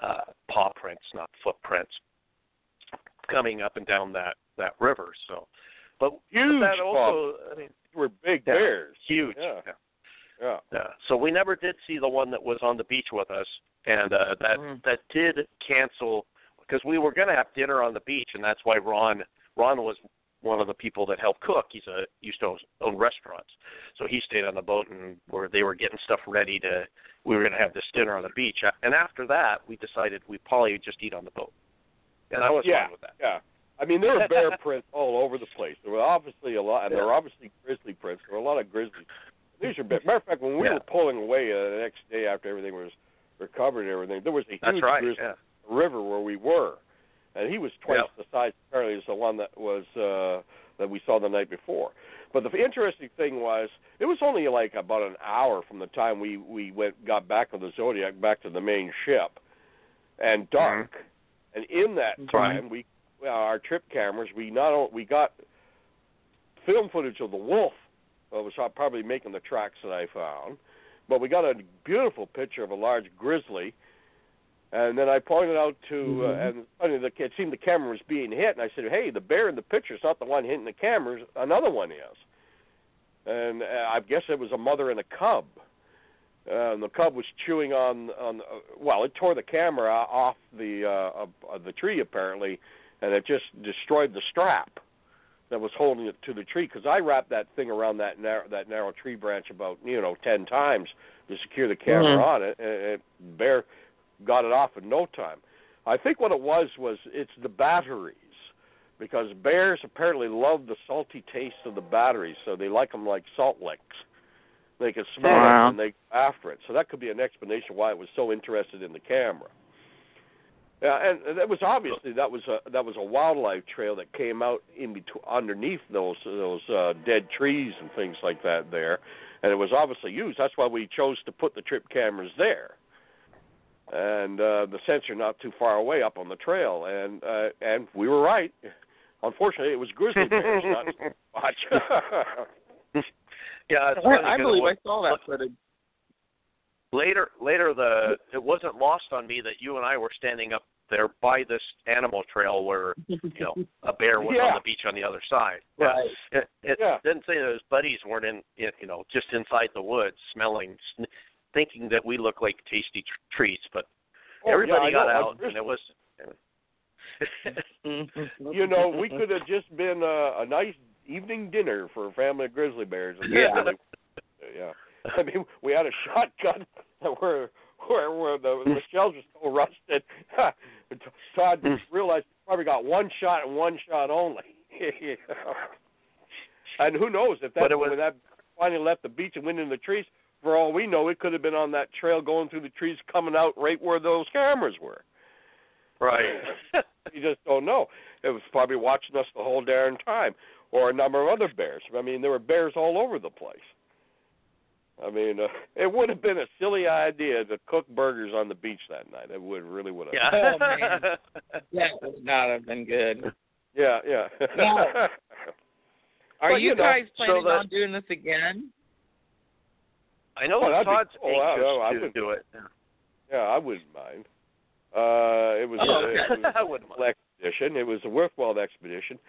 uh, paw prints not footprints coming up and down that that river so but Huge that also I mean were big Yeah. bears. huge Yeah. yeah. Yeah. Yeah. So we never did see the one that was on the beach with us, and uh, that Mm. that did cancel because we were going to have dinner on the beach, and that's why Ron Ron was one of the people that helped cook. He's a used to own restaurants, so he stayed on the boat and where they were getting stuff ready to. We were going to have this dinner on the beach, and after that, we decided we'd probably just eat on the boat, and I was yeah. fine with that. Yeah. I mean, there were bear (laughs) prints all over the place. There were obviously a lot, and there were obviously grizzly prints. There were a lot of grizzlies. These are big. Matter of fact, when we Yeah. were pulling away uh, the next day after everything was recovered and everything, there was a huge right. Yeah. river where we were, and he was twice Yep. the size apparently as the one that was uh, that we saw the night before. But the interesting thing was, it was only like about an hour from the time we we went got back on the Zodiac back to the main ship, and dark. And in that time, we our trip cameras we not only we got film footage of the wolf that was probably making the tracks that I found, but we got a beautiful picture of a large grizzly. And then I pointed out to, uh, and funny, the, it seemed the camera was being hit, and I said, "Hey, the bear in the picture's not the one hitting the cameras. Another one is." And uh, I guess it was a mother and a cub. Uh, and the cub was chewing on, on. Uh, well, it tore the camera off the uh, of, of the tree apparently, and it just destroyed the strap that was holding it to the tree. Because I wrapped that thing around that narrow, that narrow tree branch about you know ten times to secure the camera Mhm. on it, and it bear got it off in no time. I think what it was was it's the batteries because bears apparently love the salty taste of the batteries, so they like them like salt licks. They can smell Wow. it and they go after it. So that could be an explanation why it was so interested in the camera. Yeah, and, and that was obviously that was a that was a wildlife trail that came out in between underneath those those uh, dead trees and things like that there, and it was obviously used. That's why we chose to put the trip cameras there, and uh, the sensor not too far away up on the trail, and uh, and we were right. Unfortunately, it was grizzly (laughs) bears, not watch. (laughs) yeah, it's I, funny believe it I saw that footage. Later later the it wasn't lost on me that you and I were standing up there by this animal trail where you know a bear was Yeah. on the beach on the other side. Right. It, it Yeah. didn't say those buddies weren't in, you know just inside the woods smelling, sn- thinking that we looked like tasty tr- treats, but Oh, everybody yeah, got know. out and it was. (laughs) you know, we could have just been a, a nice evening dinner for a family of grizzly bears. (laughs) Yeah. yeah. (laughs) I mean, we had a shotgun where where where the, the mm. shells were (laughs) so rusted. Todd mm. realized he probably got one shot and one shot only. (laughs) and who knows if that was- when that finally left the beach and went into the trees. For all we know, it could have been on that trail going through the trees, coming out right where those cameras were. right. you just don't know. It was probably watching us the whole darn time, or a number of other bears. I mean, there were bears all over the place. I mean, uh, (laughs) it would have been a silly idea to cook burgers on the beach that night. It would really would have. Been Yeah. Oh, man. (laughs) That would not have been good. Yeah, yeah. Yeah. (laughs) Are But, you, you know, guys so planning on doing this again? I know Oh, that'd be Todd's cool. I- anxious I- I to would- do it. yeah, I wouldn't mind. Uh, it was, Oh, a, okay. it was I wouldn't a expedition. It was a worthwhile expedition.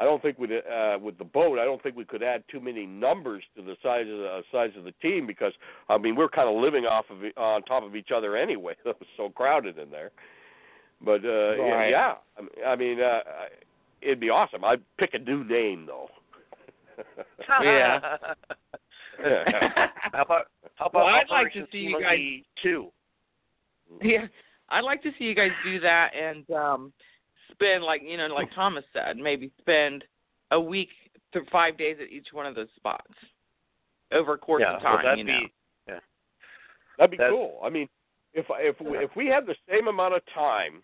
I don't think we uh, with the boat. I don't think we could add too many numbers to the size of the uh, size of the team because I mean we're kind of living off of e- on top of each other anyway. (laughs) It was so crowded in there. But uh, yeah, Right. yeah, I mean, I uh, it'd be awesome. I'd pick a new name though. (laughs) Yeah. (laughs) how about how about Well, I'd like to see you Monkey Two? Yeah, I'd like to see you guys do that and um spend like you know, like oh. Thomas said, maybe spend a week to five days at each one of those spots over a course yeah, of time. well, that'd you know. be That'd be That's- cool. I mean, if if we, if we had the same amount of time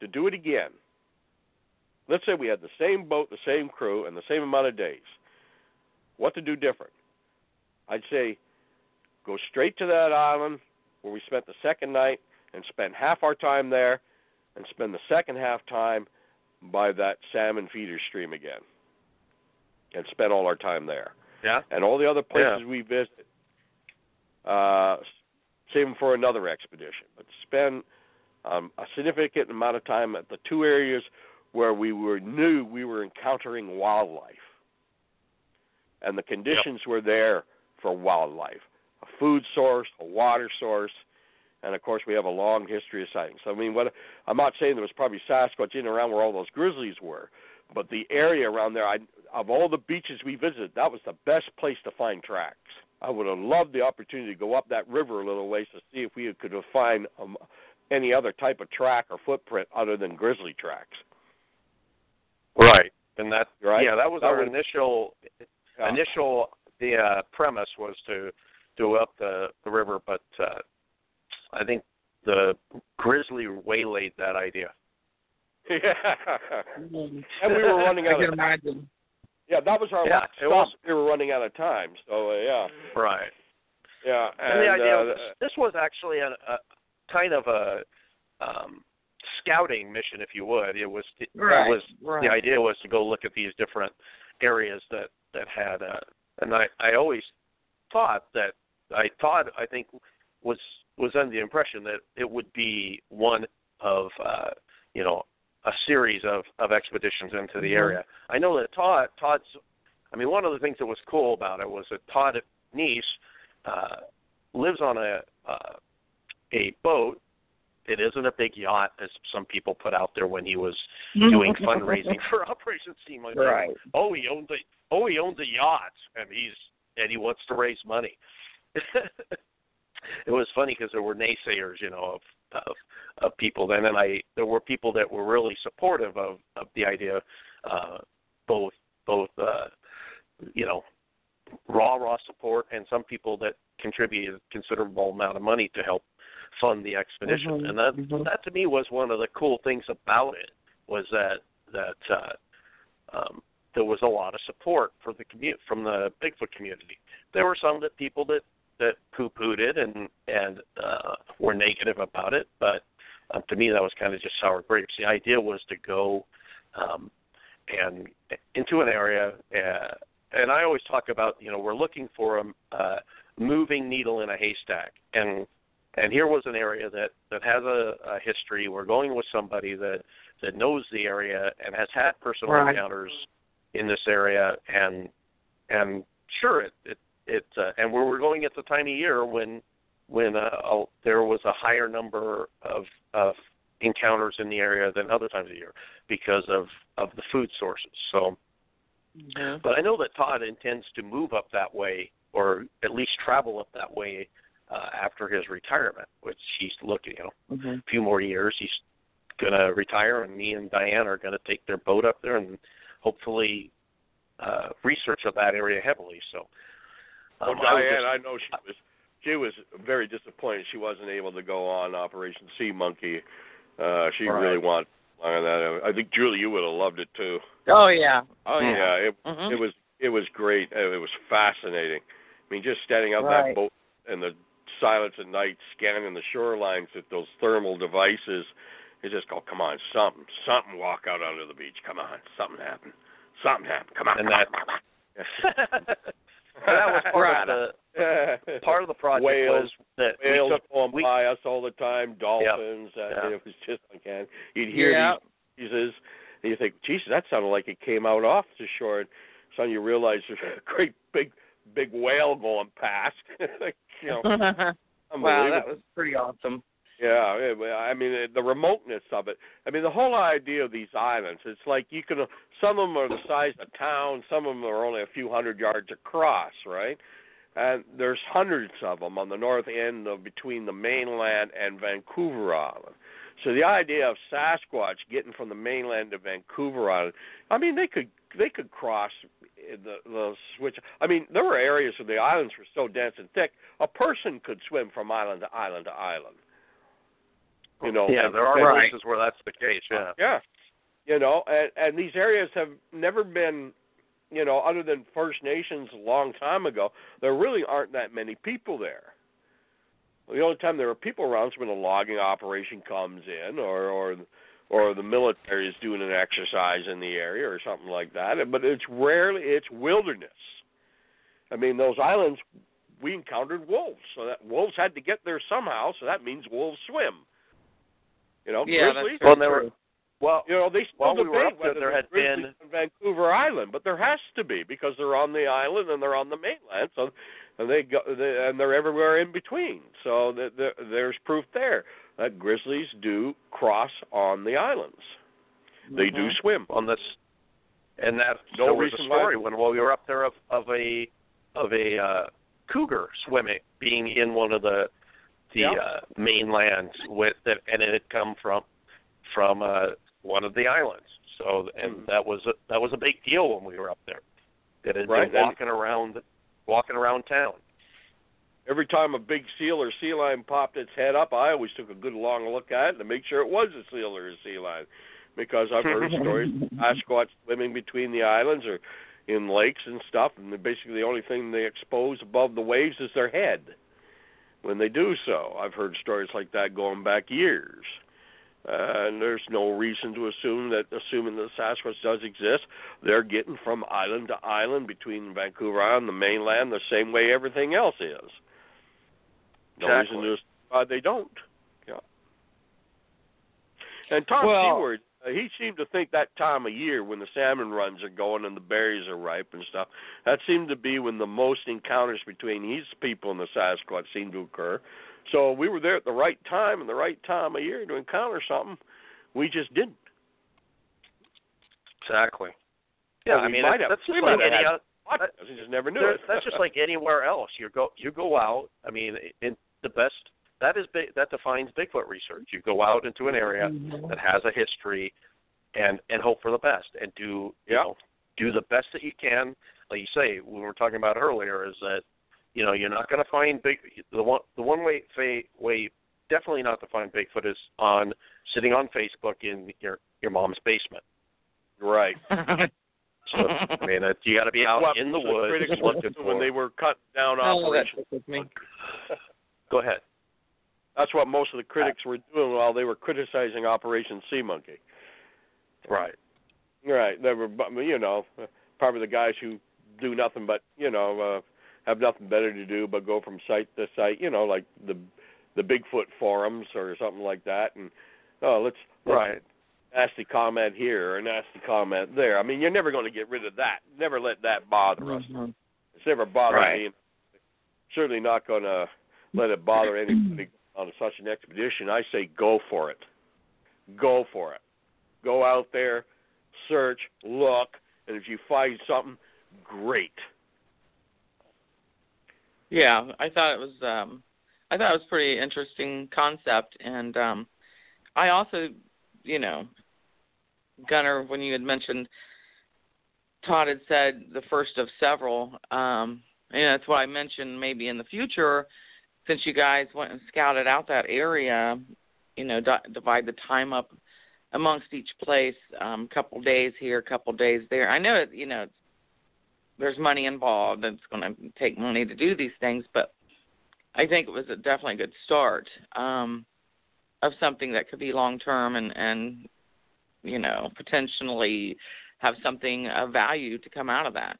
to do it again, let's say we had the same boat, the same crew, and the same amount of days, what to do different? I'd say go straight to that island where we spent the second night and spend half our time there, and spend the second half time by that salmon feeder stream again, and spend all our time there yeah. and all the other places we visit, uh, save them for another expedition. But spend um, a significant amount of time at the two areas where we were knew we were encountering wildlife, and the conditions were there for wildlife: a food source, a water source. And of course, we have a long history of sightings. I mean, what I'm not saying there was probably Sasquatch in around where all those grizzlies were, but the area around there, I, of all the beaches we visited, that was the best place to find tracks. I would have loved the opportunity to go up that river a little ways to see if we could find um, any other type of track or footprint other than grizzly tracks. Right. And that Right? yeah, that was That our was- initial Yeah. initial the uh, premise was to go up the, the river, but uh, I think the grizzly waylaid that idea. yeah. (laughs) And we were running out. I out can of imagine. Yeah, that was our Yeah, last it stop. was- We were running out of time, so uh, yeah, Right. yeah. And, the idea uh, was, this was actually a, a kind of a um, scouting mission, if you would. It was it, Right, was right. the idea was to go look at these different areas that that had, uh, and I I always thought that I thought I think was was under the impression that it would be one of uh, you know a series of of expeditions into the Mhm. area. I know that Todd Todd's I mean one of the things that was cool about it was that Todd Neiss uh, lives on a uh, a boat. It isn't a big yacht, as some people put out there when he was doing fundraising for (laughs) Operation Sea Monkey. Right. Oh, he owns a oh he owns a yacht, and he's and he wants to raise money. (laughs) it was funny because there were naysayers, you know, of, of of people then, and I there were people that were really supportive of of the idea, uh, both both uh, you know raw raw support and some people that contributed a considerable amount of money to help fund the expedition, Mhm, and that mhm. that to me was one of the cool things about it was that that uh, um, there was a lot of support for the commu- from the Bigfoot community. There were some that people that that poo-pooed it and and uh, were negative about it, but um, to me that was kind of just sour grapes. The idea was to go um, and into an area, uh, and I always talk about you know we're looking for a uh, moving needle in a haystack, and and here was an area that that has a, a history. We're going with somebody that that knows the area and has had personal Right. encounters in this area, and and sure it it, it uh, and we were going at the time of year when when uh, a, there was a higher number of of encounters in the area than other times of year because of of the food sources. So, Mhm. but I know that Todd intends to move up that way, or at least travel up that way uh, after his retirement, which he's looking, you know, Mhm. a few more years. He's going to retire, and me and Diane are going to take their boat up there and hopefully uh, research of that area heavily. So, Well, um, I Diane, just- I know she was she was very disappointed she wasn't able to go on Operation Sea Monkey. Uh, she Right. really wanted on that. I think Julie, you would have loved it too. Oh yeah. Oh yeah. Yeah, it Mhm. it was it was great. Uh, It was fascinating. I mean, just standing out Right. that boat in the silence at night, scanning the shorelines with those thermal devices. You just go, come on, something, something, walk out onto the beach. Come on, something happened. Something happened. Come on. And come that- on, come on. (laughs) that was part of the (laughs) part of the project Whales, was that we whales took going we, by us all the time, dolphins. Uh, Yeah. It was just uncanny. You'd hear Yeah. these pieces, and you think, "Jesus, that sounded like it came out off the shore." And suddenly you realize there's a (laughs) great big, big whale going past. (laughs) You know, wow, that was pretty awesome. Yeah, I mean uh, the remoteness of it. I mean the whole idea of these islands. It's like you can. Uh, some of them are the size of town. Some of them are only a few hundred yards across, right? And there's hundreds of them on the north end of between the mainland and Vancouver Island. So the idea of Sasquatch getting from the mainland to Vancouver Island, I mean they could they could cross eh, the the switch. I mean there were areas where the islands were so dense and thick, a person could swim from island to island to island. You oh, know, yeah, there are and- Right. places where that's the case. Yeah. yeah. You know, and and these areas have never been, you know, other than First Nations a long time ago, there really aren't that many people there. The only time there are people around is when a logging operation comes in, or or or the military is doing an exercise in the area, or something like that. But it's rarely it's wilderness. I mean, those islands we encountered wolves, so that wolves had to get there somehow. So that means wolves swim. You know, Yeah, grizzlies. true. Well, there were well, You know, they still While we debate were up there, whether there there's had grizzlies been- on Vancouver Island, but there has to be because they're on the island and they're on the mainland. So, and they go they, and they're everywhere in between. So the, the, there's proof there that grizzlies do cross on the islands. They do Mhm. swim. on this, and that No there was a reason why- story when while we were up there of of a of a uh, cougar swimming being in one of the the Yeah. uh, mainlands with that, and it had come from from uh, one of the islands. So, and Mhm. that was a, that was a big deal when we were up there. That had Right, been walking around walking around town. Every time a big seal or sea lion popped its head up, I always took a good long look at it to make sure it was a seal or a sea lion, because I've heard stories of (laughs) Sasquatch swimming between the islands or in lakes and stuff, and basically the only thing they expose above the waves is their head when they do so. I've heard stories like that going back years. Uh, and there's no reason to assume that, assuming that Sasquatch does exist, they're getting from island to island between Vancouver Island and the mainland the same way everything else is. No Exactly. reason to assume uh, they don't. Yeah. And Tom Well- Seward, Uh, he seemed to think that time of year when the salmon runs are going and the berries are ripe and stuff, that seemed to be when the most encounters between these people and the Sasquatch seemed to occur. So we were there at the right time and the right time of year to encounter something. We just didn't. Exactly. Well, Yeah, I we mean might that's, have- that's just like might any other. Podcast, we just never knew There- it. that's just like (laughs) anywhere else. You go you go out. I mean, in the best that is big, that defines Bigfoot research. You go out into an area Mhm. that has a history, and and hope for the best, and do you Yeah. know do the best that you can. Like you say, we were talking about earlier, is that you know you're not going to find big the one the one way way definitely not to find Bigfoot is on sitting on Facebook in your your mom's basement. Right. (laughs) So I mean, uh, you got to be out What in the the woods critics were looking for. when they were cut down Oh, operations. Go ahead. That's what most of the critics were doing while they were criticizing Operation Sea Monkey. Right. Right. They were, you know, probably the guys who do nothing but, you know, uh, have nothing better to do but go from site to site, you know, like the the Bigfoot forums or something like that, and oh, let's, Right. nasty comment here or nasty comment there. I mean, you're never going to get rid of that. Never let that bother us. Mhm. It's never bothered Right. me. Certainly not going to let it bother (clears throat) anybody on such an expedition. I say go for it. Go for it. Go out there, search, look, and if you find something, great. Yeah, I thought it was um I thought it was pretty interesting concept and um I also, you know, Gunnar when you had mentioned Todd had said the first of several um and that's what I mentioned maybe in the future since you guys went and scouted out that area, you know, di- divide the time up amongst each place, um a couple days here, a couple days there. I know it, you know, there's money involved it's going to take money to do these things but i think it was a definitely a good start um of something that could be long term and and you know potentially have something of value to come out of that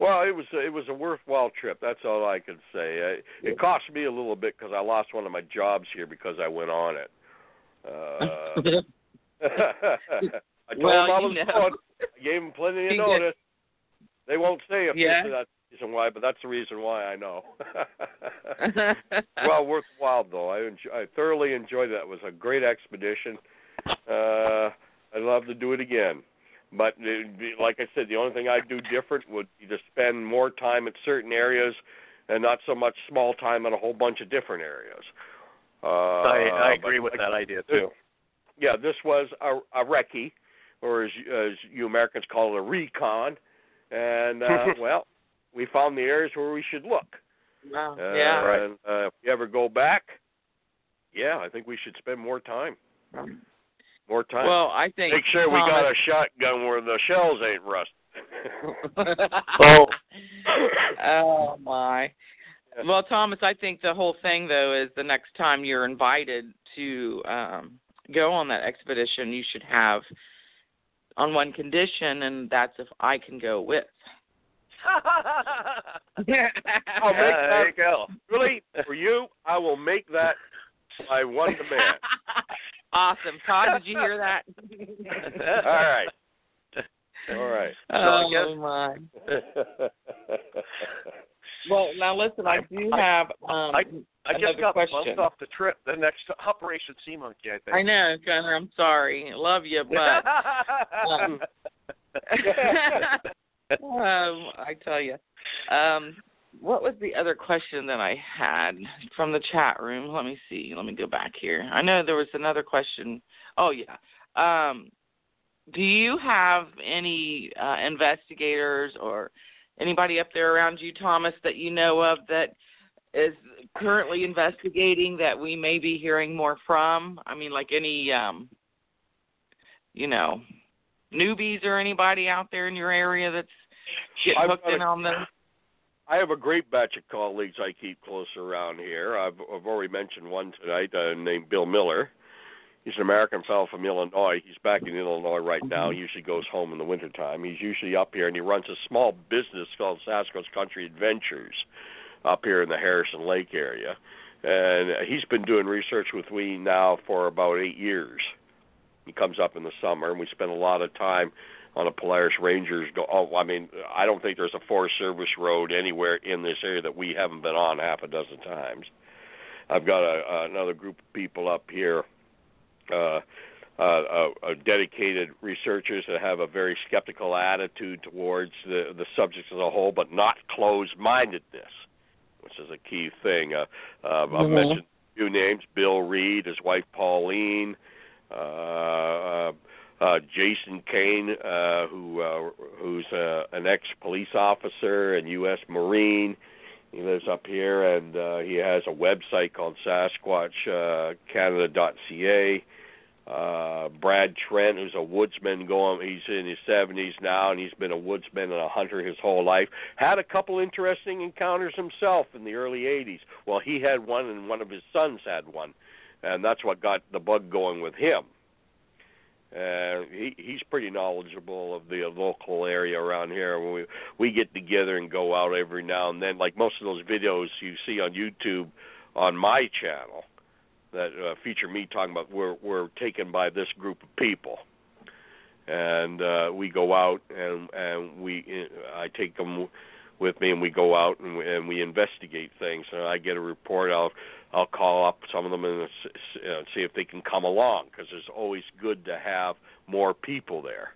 Well, it was it was a worthwhile trip. That's all I can say. It cost me a little bit because I lost one of my jobs here because I went on it. (laughs) Uh, (laughs) I told Well, them I you was know. going. I gave them plenty of notice. They won't say if Yeah. that's the reason why, but that's the reason why I know. (laughs) well, worthwhile though. I enjoy, I thoroughly enjoyed that. It was a great expedition. Uh, I'd love to do it again. But it'd be- like I said, the only thing I'd do different would be to spend more time at certain areas and not so much small time in a whole bunch of different areas. Uh, I, I agree with like- that idea too. yeah, this was a, a recce, or as, as you Americans call it, a recon. And uh, (laughs) well, we found the areas where we should look. wow. Uh, yeah right. And uh, if we ever go back, yeah, I think we should spend more time. More time. well i think Make sure we got a shotgun where the shells ain't rusted. (laughs) Oh. oh my. Well, Thomas, I think the whole thing though is the next time you're invited to um go on that expedition, you should have on one condition, and that's if I can go with. (laughs) I'll make there that you go. really for you. I will make that my one demand. (laughs) awesome, Todd. Did you hear (laughs) that? All right. (laughs) All right. oh I guess- my. (laughs) Well, now listen, I do have um I I just got question. bumped off the trip. The next Operation Sea Monkey, I think. I know, Gunnar. I'm sorry. Love you, but um, um, I tell you, um, what was the other question that I had from the chat room? Let me see. Let me go back here. I know there was another question. Oh yeah. Um, do you have any uh, investigators or anybody up there around you, Thomas, that you know of that is currently investigating that we may be hearing more from? I mean, like any, um, you know, newbies or anybody out there in your area that's getting I've hooked in a- on the. I have a great batch of colleagues I keep close around here. I've, I've already mentioned one tonight uh, named Bill Miller. He's an American fellow from Illinois. He's back in Illinois right now. He usually goes home in the wintertime. He's usually up here, and he runs a small business called Sasquatch Country Adventures up here in the Harrison Lake area. And he's been doing research with me now for about eight years. He comes up in the summer, and we spend a lot of time on a Polaris Rangers. Go, oh, I mean, I don't think there's a Forest Service road anywhere in this area that we haven't been on half a dozen times. I've got a, another group of people up here, uh, uh, uh, uh, dedicated researchers that have a very skeptical attitude towards the the subjects as a whole, but not closed-mindedness, which is a key thing. Uh, uh, I've Mhm. mentioned a few names: Bill Reed, his wife Pauline. Uh, uh, uh, Jason Kane, uh, who uh, who's uh, an ex-police officer and U.S. Marine. He lives up here, and uh, he has a website called SasquatchCanada.ca. Uh, Brad Trent, who's a woodsman, going he's in his 70s now, and he's been a woodsman and a hunter his whole life. Had a couple interesting encounters himself in the early 80s. Well, he had one, and one of his sons had one, and that's what got the bug going with him. Uh, he he's pretty knowledgeable of the local area around here. We we get together and go out every now and then, like most of those videos you see on YouTube on my channel that uh, feature me talking about were were taken by this group of people, and uh, we go out and and we I take them with me and we go out and we, and we investigate things. And I get a report. I'll I'll call up some of them and uh, see if they can come along because it's always good to have more people there.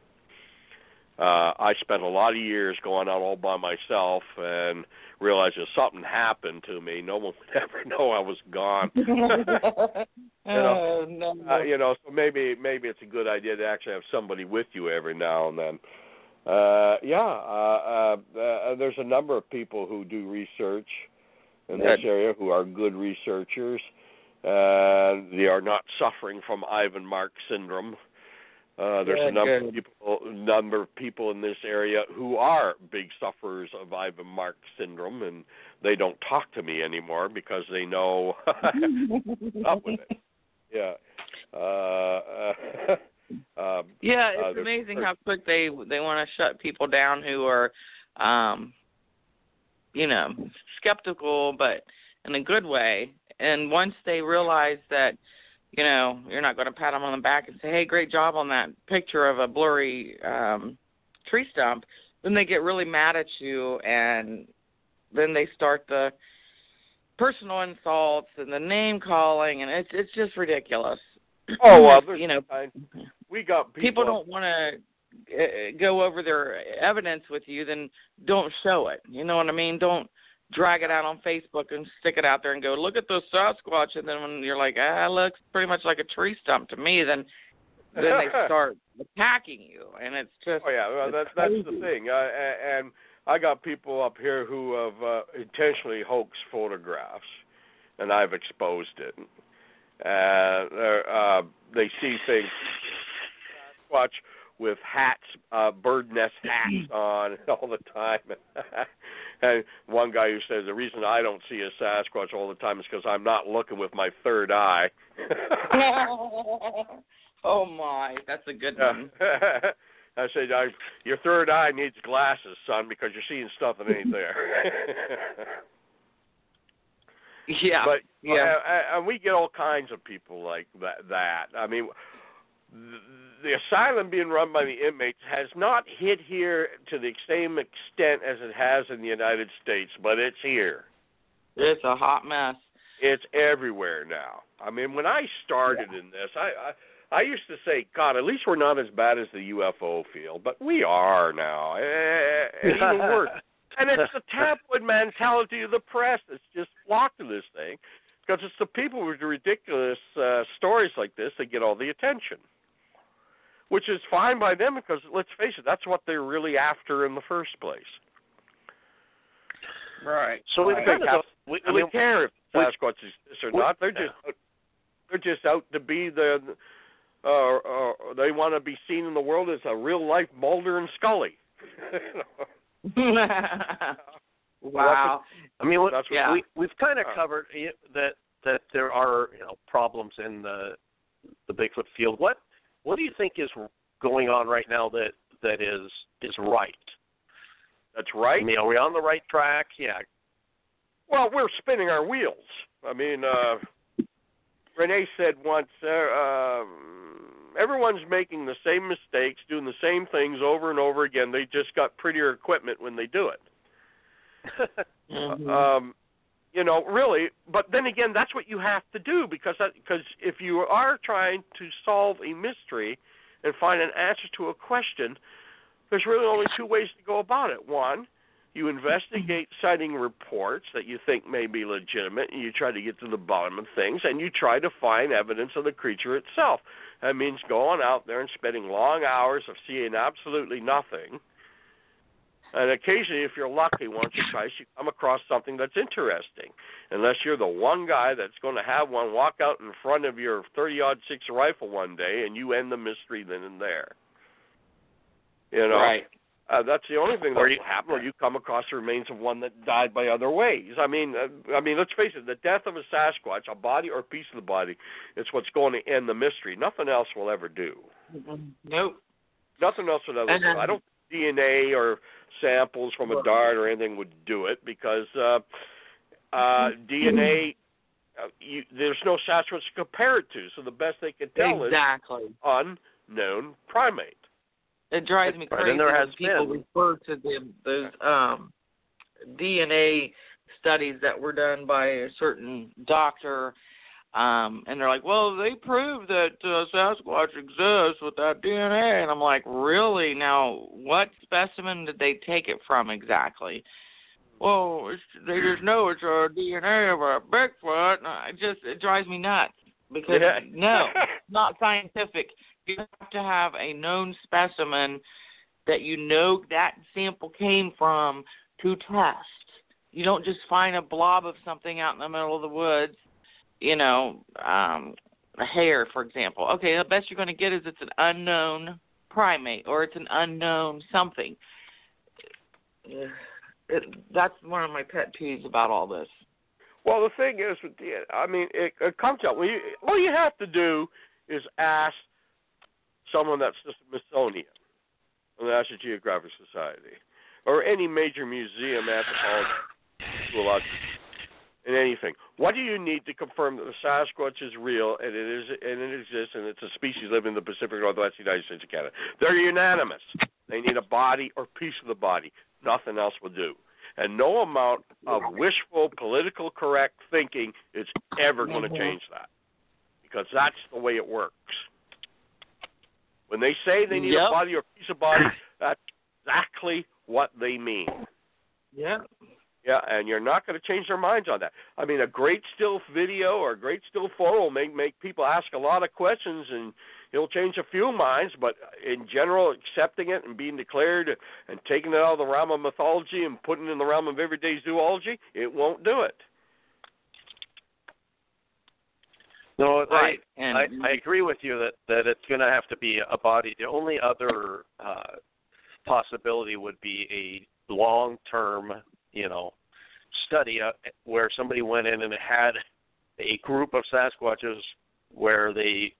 Uh, I spent a lot of years going out all by myself and realized if something happened to me, no one would (laughs) ever know I was gone. (laughs) (laughs) you know, oh, no. uh, you know, so maybe maybe it's a good idea to actually have somebody with you every now and then. Uh, yeah, uh, uh, uh, there's a number of people who do research in this area who are good researchers. Uh, they are not suffering from Ivan Marx syndrome. Uh, there's Good, a number good. of people, number of people in this area who are big sufferers of Ivan Marx syndrome, and they don't talk to me anymore because they know (laughs) up with it. Yeah. Uh, (laughs) um, Yeah, Uh, it's amazing how quick they they want to shut people down who are, um, you know, skeptical, but in a good way. And once they realize that, you know, you're not going to pat them on the back and say, "Hey, great job on that picture of a blurry um, tree stump," then they get really mad at you, and then they start the personal insults and the name calling, and it's it's just ridiculous. oh well, (clears throat) you know, I, we got people. people don't want to go over their evidence with you, then don't show it. You know what I mean? Don't drag it out on Facebook and stick it out there and go, look at this Sasquatch. And then when you're like, ah, it looks pretty much like a tree stump to me, then then they (laughs) start attacking you, and it's just Oh yeah, well, that's that's the thing. Uh, and I got people up here who have uh, intentionally hoaxed photographs, and I've exposed it. And they're, uh, they see things Sasquatch with hats, uh, bird nest hats on (laughs) all the time. (laughs) and one guy who says the reason I don't see a Sasquatch all the time is because I'm not looking with my third eye. (laughs) oh my, that's a good one. I said, I, your third eye needs glasses, son, because you're seeing stuff that ain't there. Yeah, but yeah. uh, and we get all kinds of people like that. That I mean, the, asylum being run by the inmates has not hit here to the same extent as it has in the United States, but it's here. it's a hot mess. It's everywhere now. I mean, when I started in this, I, I I used to say, God, at least we're not as bad as the UFO field, but we are now, Eh, and even worse. (laughs) And it's the tabloid mentality of the press that's just flocked to this thing, because it's the people with the ridiculous uh, stories like this that get all the attention. Which is fine by them because let's face it, that's what they're really after in the first place. Right. So we I kind think of we, I mean, don't care if we- Sasquatch exists or we- not. They're just out, they're just out to be the. Uh, uh, they want to be seen in the world as a real life Mulder and Scully. (laughs) wow. I mean, what, Yeah. we we've kind of Uh. covered that that there are you know problems in the the Bigfoot field. What what do you think is going on right now that that is is right? That's right. I mean, are we on the right track? Yeah. Well, we're spinning our wheels. I mean, uh, Rene said once, uh, um, everyone's making the same mistakes, doing the same things over and over again. They just got prettier equipment when they do it. (laughs) Mhm. um you know really but then again that's what you have to do because because if you are trying to solve a mystery and find an answer to a question there's really only two ways to go about it one you investigate sighting reports that you think may be legitimate, and you try to get to the bottom of things, and you try to find evidence of the creature itself. That means going out there and spending long hours of seeing absolutely nothing. And occasionally, if you're lucky, once or twice, you come across something that's interesting. Unless you're the one guy that's going to have one walk out in front of your 30 six rifle one day, and you end the mystery then and there. You know, Right. uh, that's the only thing that will happen. Or you come across the remains of one that died by other ways. I mean, uh, I mean, let's face it: the death of a Sasquatch, a body or a piece of the body, is what's going to end the mystery. Nothing else will ever do. Nope. Nothing else would ever And do. I don't DNA or samples from a dart or anything would do it because uh, uh, (clears throat) DNA. Uh, you, there's no Sasquatch to compare it to, so the best they can tell Exactly. is unknown primate. It drives me crazy and there when has people been. refer to them those um DNA studies that were done by a certain doctor, um, and they're like, "Well, they proved that uh, Sasquatch exists with that DNA," and I'm like, "Really? Now, what specimen did they take it from exactly?" Well, it's, they just know it's a DNA of a Bigfoot. And I just it drives me nuts because Yeah. no, (laughs) not scientific. You have to have a known specimen that you know that sample came from to test. You don't just find a blob of something out in the middle of the woods, you know, um, hair, for example. Okay, the best you're going to get is it's an unknown primate or it's an unknown something. (sighs) It, that's one of my pet peeves about all this. Well, the thing is, I mean, it, it comes. Well, you, all you have to do is ask someone that's the Smithsonian, the National Geographic Society, or any major museum, anthropology, zoological, and anything. What do you need to confirm that the Sasquatch is real and it is and it exists and it's a species living in the Pacific Northwest United States and Canada? They're unanimous. They need a body or piece of the body. Nothing else will do. And no amount of wishful political correct thinking is ever going to Mhm. change that. Because that's the way it works. When they say they need Yep. a body or piece of body, that's exactly what they mean. Yeah. Yeah, and you're not going to change their minds on that. I mean, a great still video or a great still photo will make make people ask a lot of questions, and it'll change a few minds. But in general, accepting it and being declared and taking it out of the realm of mythology and putting it in the realm of everyday zoology, it won't do it. No, Right. I, And I I agree with you that that it's going to have to be a body. The only other uh, possibility would be a long-term, you know, study uh, where somebody went in and had a group of Sasquatches where they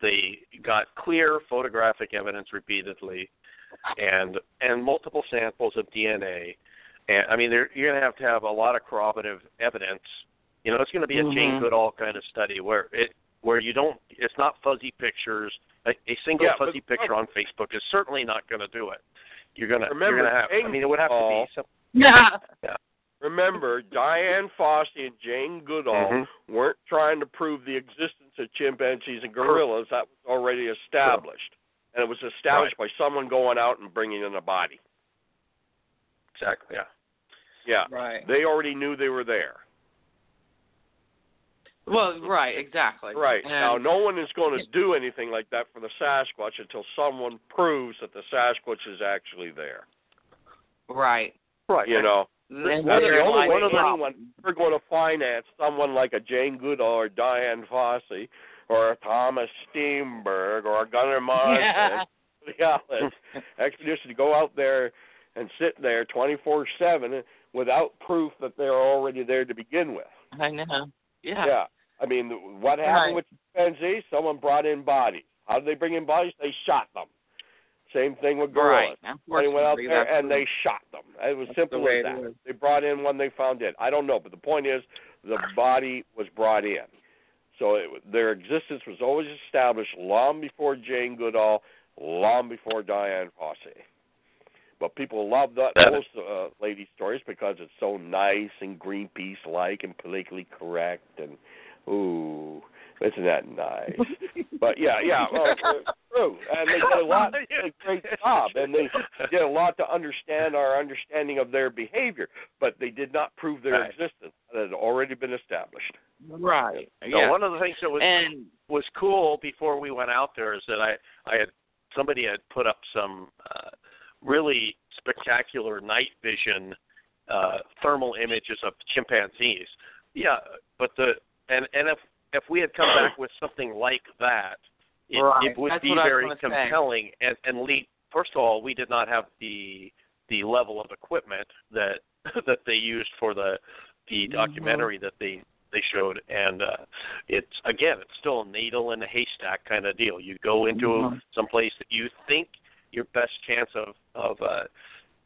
they got clear photographic evidence repeatedly and and multiple samples of DNA. And I mean, there, you're going to have to have a lot of corroborative evidence. You know, it's going to be a Jane Mhm. Goodall kind of study where it where you don't. It's not fuzzy pictures. A, a single Yeah, but- fuzzy picture on Facebook is certainly not going to do it. You're gonna Remember, you're gonna have. I mean, it would have to be some. (laughs) yeah. Remember, Dian Fossey and Jane Goodall Mhm. weren't trying to prove the existence of chimpanzees and gorillas. That was already established, and it was established by someone going out and bringing in a body. Exactly. Yeah. Yeah, Right. they already knew they were there. Well, right, exactly. Right And, now, no one is going to do anything like that for the Sasquatch until someone proves that the Sasquatch is actually there. Right. Right. You know, And that's there's the only like one of problem. anyone we're going to finance someone like a Jane Goodall or Dian Fossey or a Thomas Steenburg or a Gunnar Marsden. Yeah. the Alice expedition to go out there and sit there 24/7 without proof that they're already there to begin with. I know. Yeah. Yeah. I mean, what happened Right. with chimpanzees? Someone brought in bodies. How did they bring in bodies? They shot them. Same thing with gorillas. Right. They went out there and they shot them. It was That's simple the as that. They brought in one they found dead. I don't know, but the point is, the body was brought in. So it, their existence was always established long before Jane Goodall, long before Dian Fossey. But people love that, That- those uh, lady stories because it's so nice and Greenpeace-like and politically correct and ooh, isn't that nice? (laughs) but yeah, yeah. Well, uh, true, and they did a lot, (laughs) did a great job, and they did a lot to understand our understanding of their behavior, but they did not prove their Right. existence. That had already been established. Right. So yeah. one of the things that was and was cool before we went out there is that I I had somebody had put up some uh, really spectacular night vision uh, thermal images of chimpanzees. Yeah, but the and and if if we had come back with something like that, it, Right. it would That's be what I was very gonna say. compelling and and lead. First of all, we did not have the the level of equipment that (laughs) that they used for the the Mhm. documentary that they they showed and uh it's again it's still a needle in a haystack kind of deal you go into Mhm. some place that you think your best chance of of uh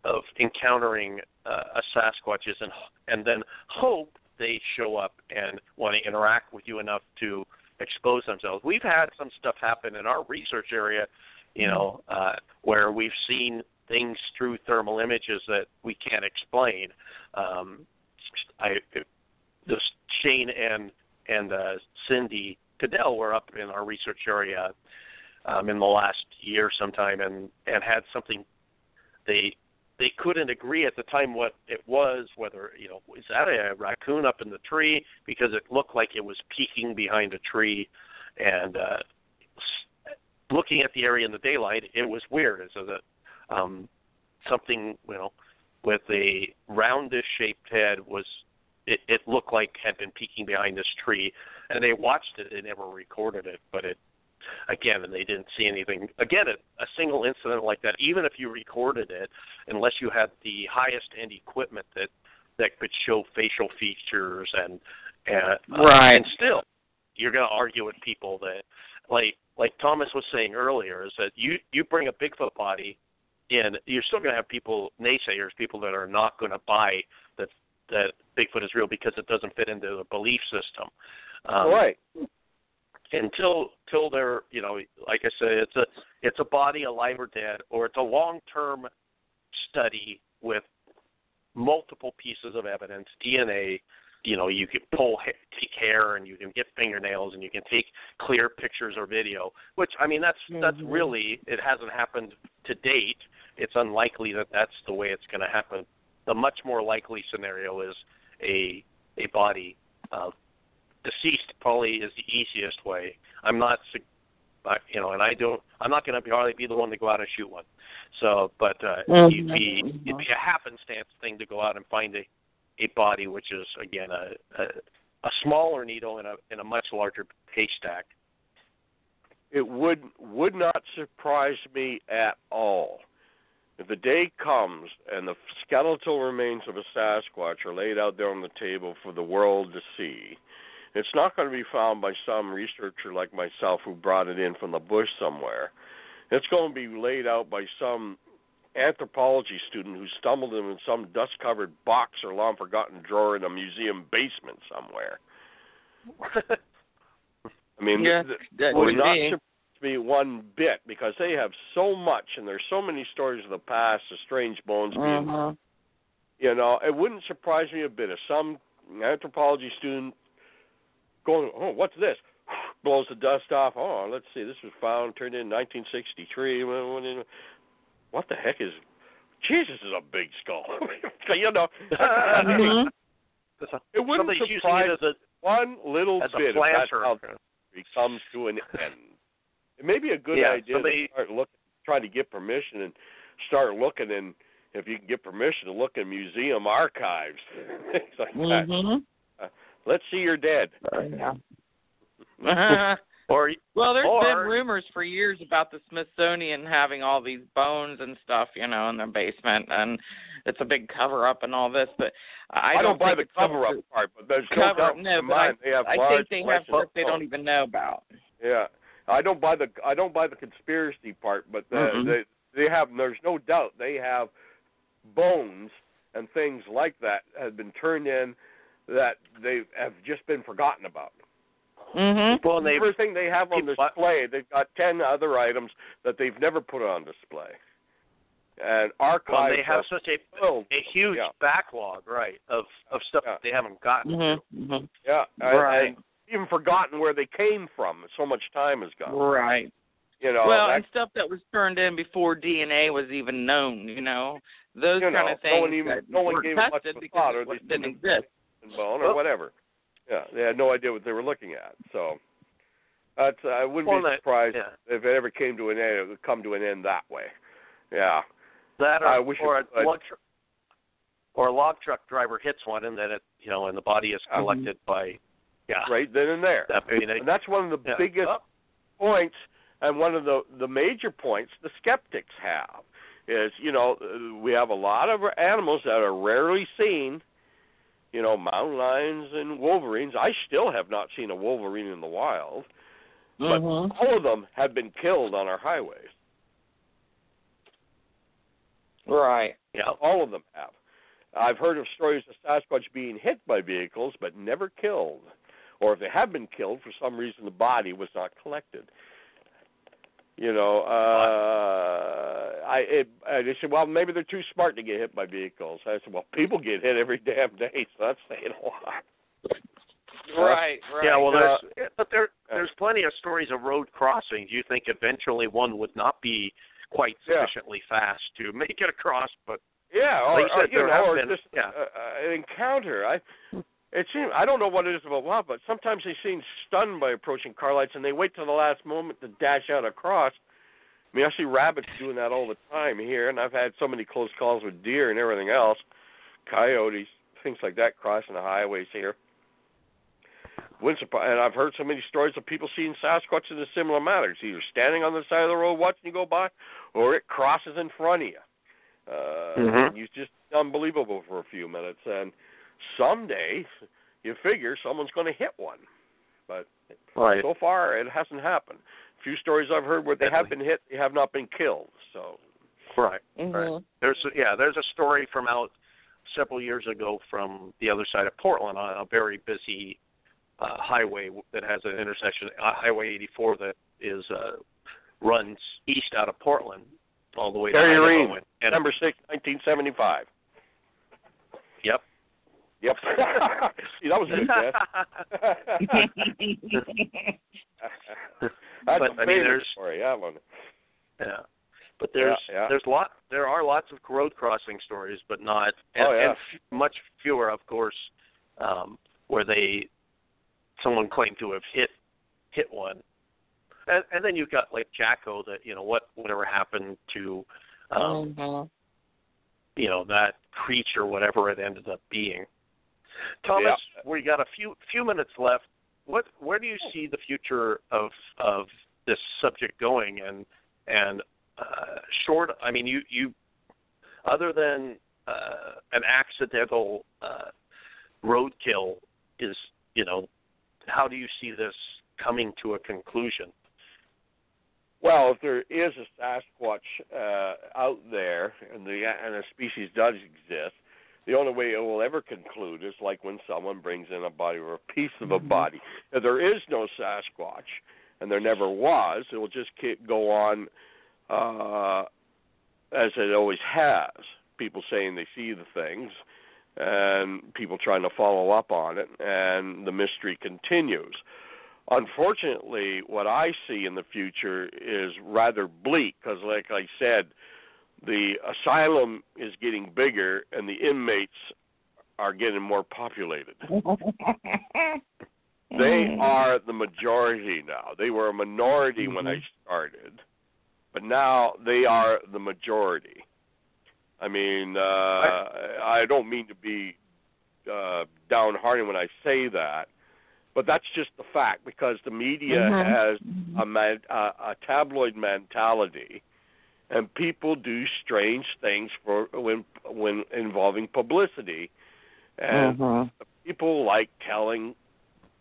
of encountering uh, a sasquatch is and and then hope they show up and want to interact with you enough to expose themselves. We've had some stuff happen in our research area you know uh where we've seen things through thermal images that we can't explain. Um i this Shane and and uh, Cindy Cadell were up in our research area um, in the last year sometime and and had something they they couldn't agree at the time what it was whether you know is that a raccoon up in the tree? Because it looked like it was peeking behind a tree and uh looking at the area in the daylight it was weird. As that um something you know with a roundish shaped head was it, it looked like had been peeking behind this tree and they watched it. They never recorded it but it again and they didn't see anything again a, a single incident like that even if you recorded it unless you had the highest end equipment that that could show facial features and and uh, Right. and still you're going to argue with people that like like Thomas was saying earlier is that you you bring a Bigfoot body in you're still going to have people naysayers people that are not going to buy that that Bigfoot is real because it doesn't fit into the belief system. Um, right. Until till they're you know like I said it's a it's a body alive or dead or it's a long term study with multiple pieces of evidence DNA you know you can pull take hair and you can get fingernails and you can take clear pictures or video which I mean that's that's Mhm. really it hasn't happened to date it's unlikely that that's the way it's going to happen the much more likely scenario is a a body uh, deceased probably is the easiest way. I'm not, you know, and I don't. I'm not going to probably be the one to go out and shoot one. So, but uh, Mhm, it'd be mhm. it'd be a happenstance thing to go out and find a a body, which is again a a, a smaller needle in a in a much larger haystack. It would would not surprise me at all if the day comes and the skeletal remains of a Sasquatch are laid out there on the table for the world to see. It's not going to be found by some researcher like myself who brought it in from the bush somewhere. It's going to be laid out by some anthropology student who stumbled in some dust covered box or long forgotten drawer in a museum basement somewhere. (laughs) I mean, Yeah, th- that could not be. surprise me one bit because they have so much and there's so many stories of the past, the strange bones being Mhm. you know, it wouldn't surprise me a bit if some anthropology student going, "Oh, what's this?" (sighs) blows the dust off. Oh, let's see, this was found turned in 1963. What the heck is? Jesus is a big skull. (laughs) you know, Mhm. (laughs) it wouldn't Somebody's surprise it as a one little bit if that's how it comes to an end. It may be a good Yeah, idea somebody- to start looking, try to get permission and start looking and if you can get permission to look in museum archives, (laughs) things like that. Let's see your dead. Yeah. (laughs) (laughs) or well, there's Or- been rumors for years about the Smithsonian having all these bones and stuff, you know, in their basement, and it's a big cover up and all this. But I, I, don't buy the cover up part, but there's no Cover up, no, but I- they have I large think they have stuff they don't even know about. Yeah, I don't buy the I don't buy the conspiracy part, but the, Mhm. they they have. There's no doubt they have bones and things like that have been turned in that they have just been forgotten about. Mhm. well, and they Everything they have on display, they've got ten other items that they've never put on display. And archives well, they have such a filled. a huge Yeah. backlog, right, of of stuff Yeah. that they haven't gotten Mhm. to. Yeah, I- Right. I even forgotten where they came from. So much time has gone. Right. You know, well, that, and stuff that was turned in before DNA was even known. You know, those you kind know, of things no one even that no one were gave it much of a because thought, or it they didn't exist. And bone or Well- whatever. Yeah, they had no idea what they were looking at. So that's I wouldn't Well, be that- surprised yeah. if it ever came to an end. It would come to an end that way. Yeah. That or, I wish it or a log tr- or a log truck driver hits one and then it you know and the body is Mhm. collected by yeah Right then and there. that, I mean, And that's one of the yeah. biggest Oh, points and one of the the major points the skeptics have is you know we have a lot of animals that are rarely seen you know mountain lions and wolverines i still have not seen a wolverine in the wild but Mhm. all of them have been killed on our highways Right. yeah all of them have i've heard of stories of sasquatch being hit by vehicles but never killed or if they have been killed for some reason the body was not collected you know uh i it, I they said well maybe they're too smart to get hit by vehicles i said well people get hit every damn day so that's saying a lot Right. Right. yeah well Uh, there's but there there's plenty of stories of road crossings you think eventually one would not be quite Yeah. sufficiently fast to make it across but Yeah, or, Like you or said, you there know, have or been- just yeah. uh, uh, an encounter. I it seems I don't know what it is about love, but sometimes they seem stunned by approaching car lights, and they wait till the last moment to dash out across. I mean, I see rabbits doing that all the time here, and I've had so many close calls with deer and everything else, coyotes, things like that crossing the highways here. Wouldn't surprise, and I've heard so many stories of people seeing Sasquatch in a similar manner. It's either standing on the side of the road watching you go by, or it crosses in front of you. Uh, Mhm. and you just unbelievable for a few minutes, and someday you figure someone's going to hit one, but right so far it hasn't happened. A few stories I've heard where they have been hit, they have not been killed. So right Mhm. There's yeah, there's a story from out several years ago from the other side of Portland on a very busy uh, highway that has an intersection, uh, Highway 84, that is uh, runs east out of Portland all the way to Harry Idaho. Reid, And, and, December sixth, nineteen seventy five. Yep. Yep. (laughs) See, that was a good guess. That's But, a I mean, favorite there's- story. That one. Yeah. But there's Yeah, yeah. there's lot there are lots of road crossing stories, but not and, Oh, yeah. and f- much fewer, of course, um, where they someone claimed to have hit hit one. And, and then you've got like Jacko that you know what whatever happened to um, Mhm. you know that creature whatever it ended up being. Thomas, we got a few few minutes left. What where do you see the future of of this subject going and and uh, short I mean you you other than uh, an accidental uh, roadkill is you know how do you see this coming to a conclusion? Well, if there is a Sasquatch uh, out there, and the and a species does exist, the only way it will ever conclude is like when someone brings in a body or a piece of a body. If there is no Sasquatch, and there never was, it will just keep, go on uh, as it always has. People saying they see the things, and people trying to follow up on it, and the mystery continues. Unfortunately, what I see in the future is rather bleak because, like I said, the asylum is getting bigger and the inmates are getting more populated. (laughs) They are the majority now. They were a minority when I started, but now they are the majority. I mean, uh, I don't mean to be uh, downhearted when I say that, but that's just the fact because the media Mhm. has a, man, uh, a tabloid mentality, and people do strange things for when when involving publicity, and Mhm. people like telling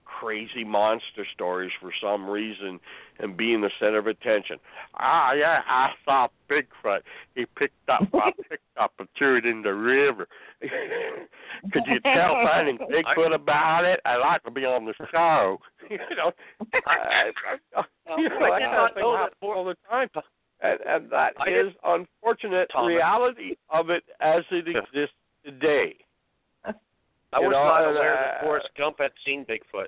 crazy monster stories for some reason and being the center of attention. Ah, yeah, I saw Bigfoot. He picked up, I (laughs) picked up and threw it in the river. (laughs) Could you tell (laughs) finding Bigfoot about it? I'd like to be on the show. you know, I, I, you know, I that did kind not of know that all the time. And, and that I is unfortunate Thomas. reality of it as it exists today. I You was know, not and, aware uh, that Forrest Gump had seen Bigfoot.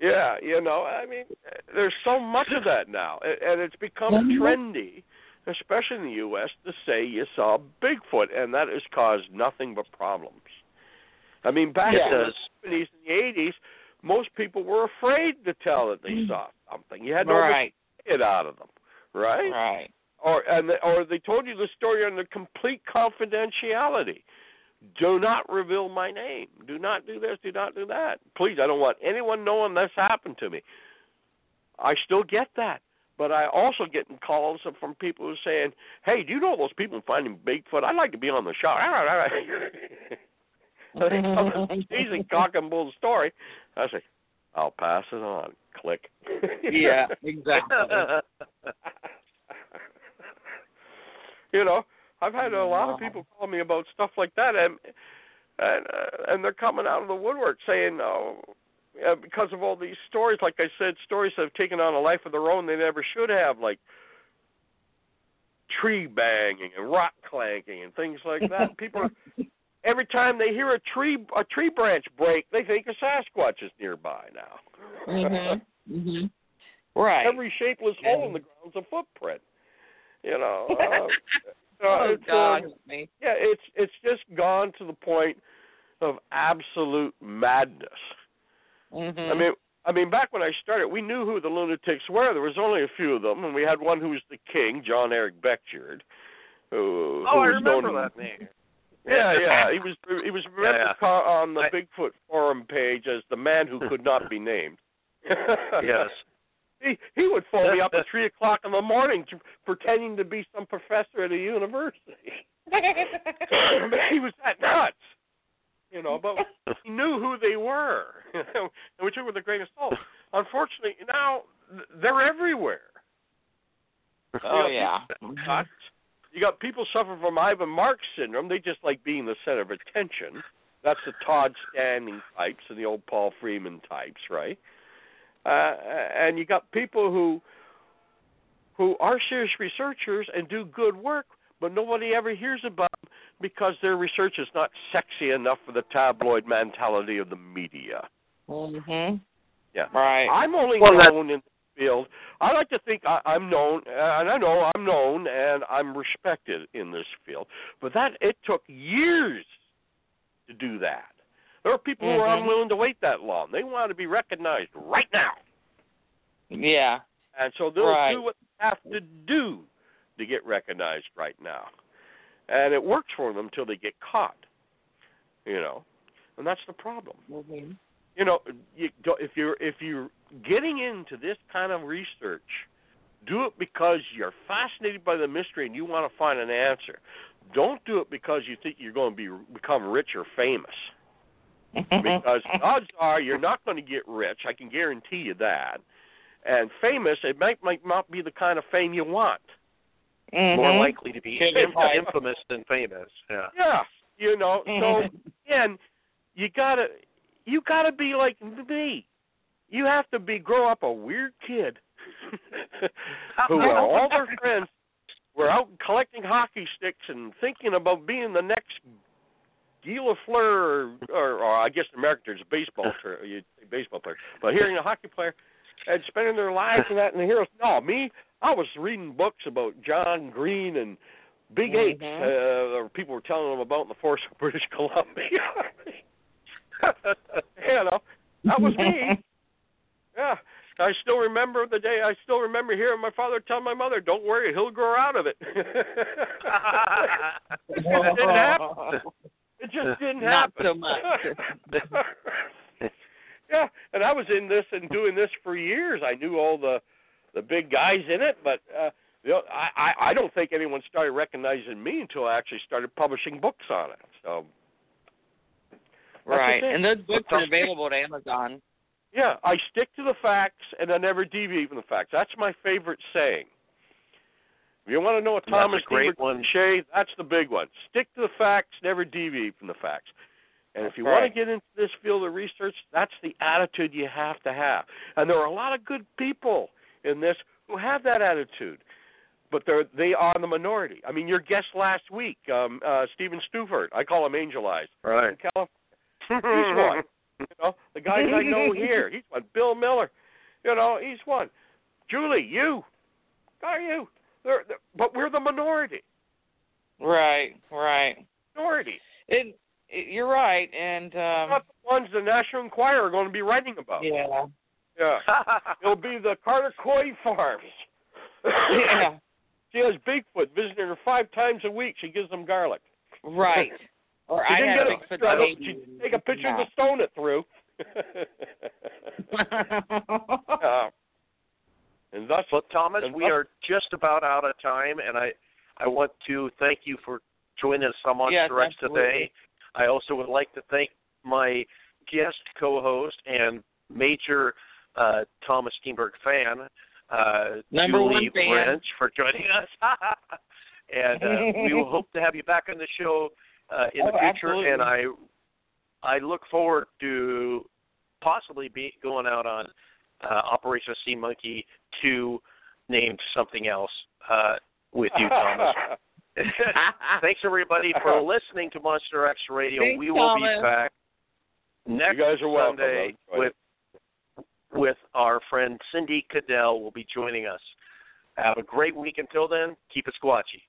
Yeah, you know, I mean, there's so much of that now, and and it's become trendy, especially in the U.S., to say you saw Bigfoot, and that has caused nothing but problems. I mean, back Yeah. in the 70s and the 80s, most people were afraid to tell that they saw something. You had to almost right, get it out of them, right? right. Or and or they told you the story under complete confidentiality. Do not reveal my name. Do not do this. Do not do that. Please, I don't want anyone knowing this happened to me. I still get that, but I also get calls from people who are saying, "Hey, do you know those people finding Bigfoot? I'd like to be on the show." (laughs) they tell this amazing cock and bull story. I say, "I'll pass it on." Click. yeah, (laughs) exactly. You know, I've had a lot of people call me about stuff like that, and and uh, and they're coming out of the woodwork saying, "Oh, uh, because of all these stories." Like I said, stories that have taken on a life of their own they never should have, like tree banging and rock clanking and things like that. (laughs) people, are, every time they hear a tree a tree branch break, they think a Sasquatch is nearby now. mhm. (laughs) Mhm. Right. Every shapeless hole in the ground's a footprint. You know. (laughs) Uh, uh, oh it's, God, um, yeah, it's it's just gone to the point of absolute madness. Mhm. I mean, I mean, back when I started, we knew who the lunatics were. There was only a few of them, and we had one who was the king, Jon-Erik Beckjord. Who, Oh, who I was remember known, that name. Yeah, yeah, he was he was remembered Yeah. on the I- Bigfoot forum page as the man who could not be named. (laughs) Yes. He he would phone me up at (laughs) three o'clock in the morning, to, pretending to be some professor at a university. (laughs) he was that nuts, you know. But he knew who they were, (laughs) and we took it with a grain of salt. Unfortunately, now they're everywhere. oh You know, yeah. You got people suffering from Ivan Marx syndrome. They just like being the center of attention. That's the Todd Standing types and the old Paul Freeman types, right? Uh, and you got people who who are serious researchers and do good work, but nobody ever hears about them because their research is not sexy enough for the tabloid mentality of the media. Mhm. Yeah. Right. I'm only Well, that- known in the field. I like to think I, I'm known, and I know I'm known, and I'm respected in this field. But that it took years to do that. There are people who are Mhm. unwilling to wait that long. They want to be recognized right now, Yeah. and so they'll Right. do what they have to do to get recognized right now. And it works for them until they get caught. You know, and that's the problem. Mhm. you know you if you're if you're getting into this kind of research do it because you're fascinated by the mystery and you want to find an answer don't do it because you think you're going to be become rich or famous because odds are you're not going to get rich i can guarantee you that and famous it might might not be the kind of fame you want Mhm. More likely to be Should be inf- right. infamous than famous. Yeah. yeah you know so Mhm. again, you gotta you gotta be like me. You have to be grow up a weird kid (laughs) who were all their friends were out collecting hockey sticks and thinking about being the next Guy Lafleur or, or, or I guess in America there's a baseball say baseball player, but hearing a hockey player and spending their lives in that and the heroes. No, me, I was reading books about John Green and Big Apes, Mhm. uh, people were telling them about in the force of British (laughs) Columbia. (laughs) you know, that was me. (laughs) Yeah, I still remember the day. I still remember hearing my father tell my mother, "Don't worry, he'll grow out of it." it didn't happen. It just didn't Not happen. so much. (laughs) yeah, and I was in this and doing this for years. I knew all the the big guys in it, but uh, you know, I, I I don't think anyone started recognizing me until I actually started publishing books on it. So right. And those books are available at Amazon. yeah, I stick to the facts and I never deviate from the facts. That's my favorite saying. If you want to know a Thomas great one. cliche, that's the big one. Stick to the facts, never deviate from the facts. And if you want to get into this field of research, that's the attitude you have to have. And there are a lot of good people in this who have that attitude, but they're they are the minority. I mean, your guest last week, um, uh, Stephen Stuford, I call him Angel Eyes Right. in California. He's one. (laughs) You know, the guys I know here. He's one. Bill Miller. You know, he's one. Julie, you. Are you? They're, they're, but we're the minority. Right, right. Minority. It, it you're right, and um Not the ones the National Enquirer are going to be writing about. yeah. Yeah. (laughs) It'll be the Carter Coy farms. yeah. (laughs) She has Bigfoot visiting her five times a week. She gives them garlic. Right. (laughs) Or She I didn't get a picture baby. She take a picture of the stone it threw. uh, and thus, Well, Thomas, we what- are just about out of time, and I I want to thank you for joining us on Yes, X absolutely. today. I also would like to thank my guest co-host and major uh, Thomas Steenburg fan, uh, Number Julie one fan. Rench, for joining us. (laughs) and uh, we will (laughs) hope to have you back on the show uh, in the Oh, future. absolutely. And I I look forward to possibly be going out on uh, Operation Sea Monkey 2 named something else uh, with you, Thomas. (laughs) (laughs) Thanks everybody for (laughs) listening to Monster X Radio. Thanks, we will Thomas. be back next you guys are welcome. Sunday with with our friend Cindy Cadell will be joining us. Have a great week until then. Keep it squatchy.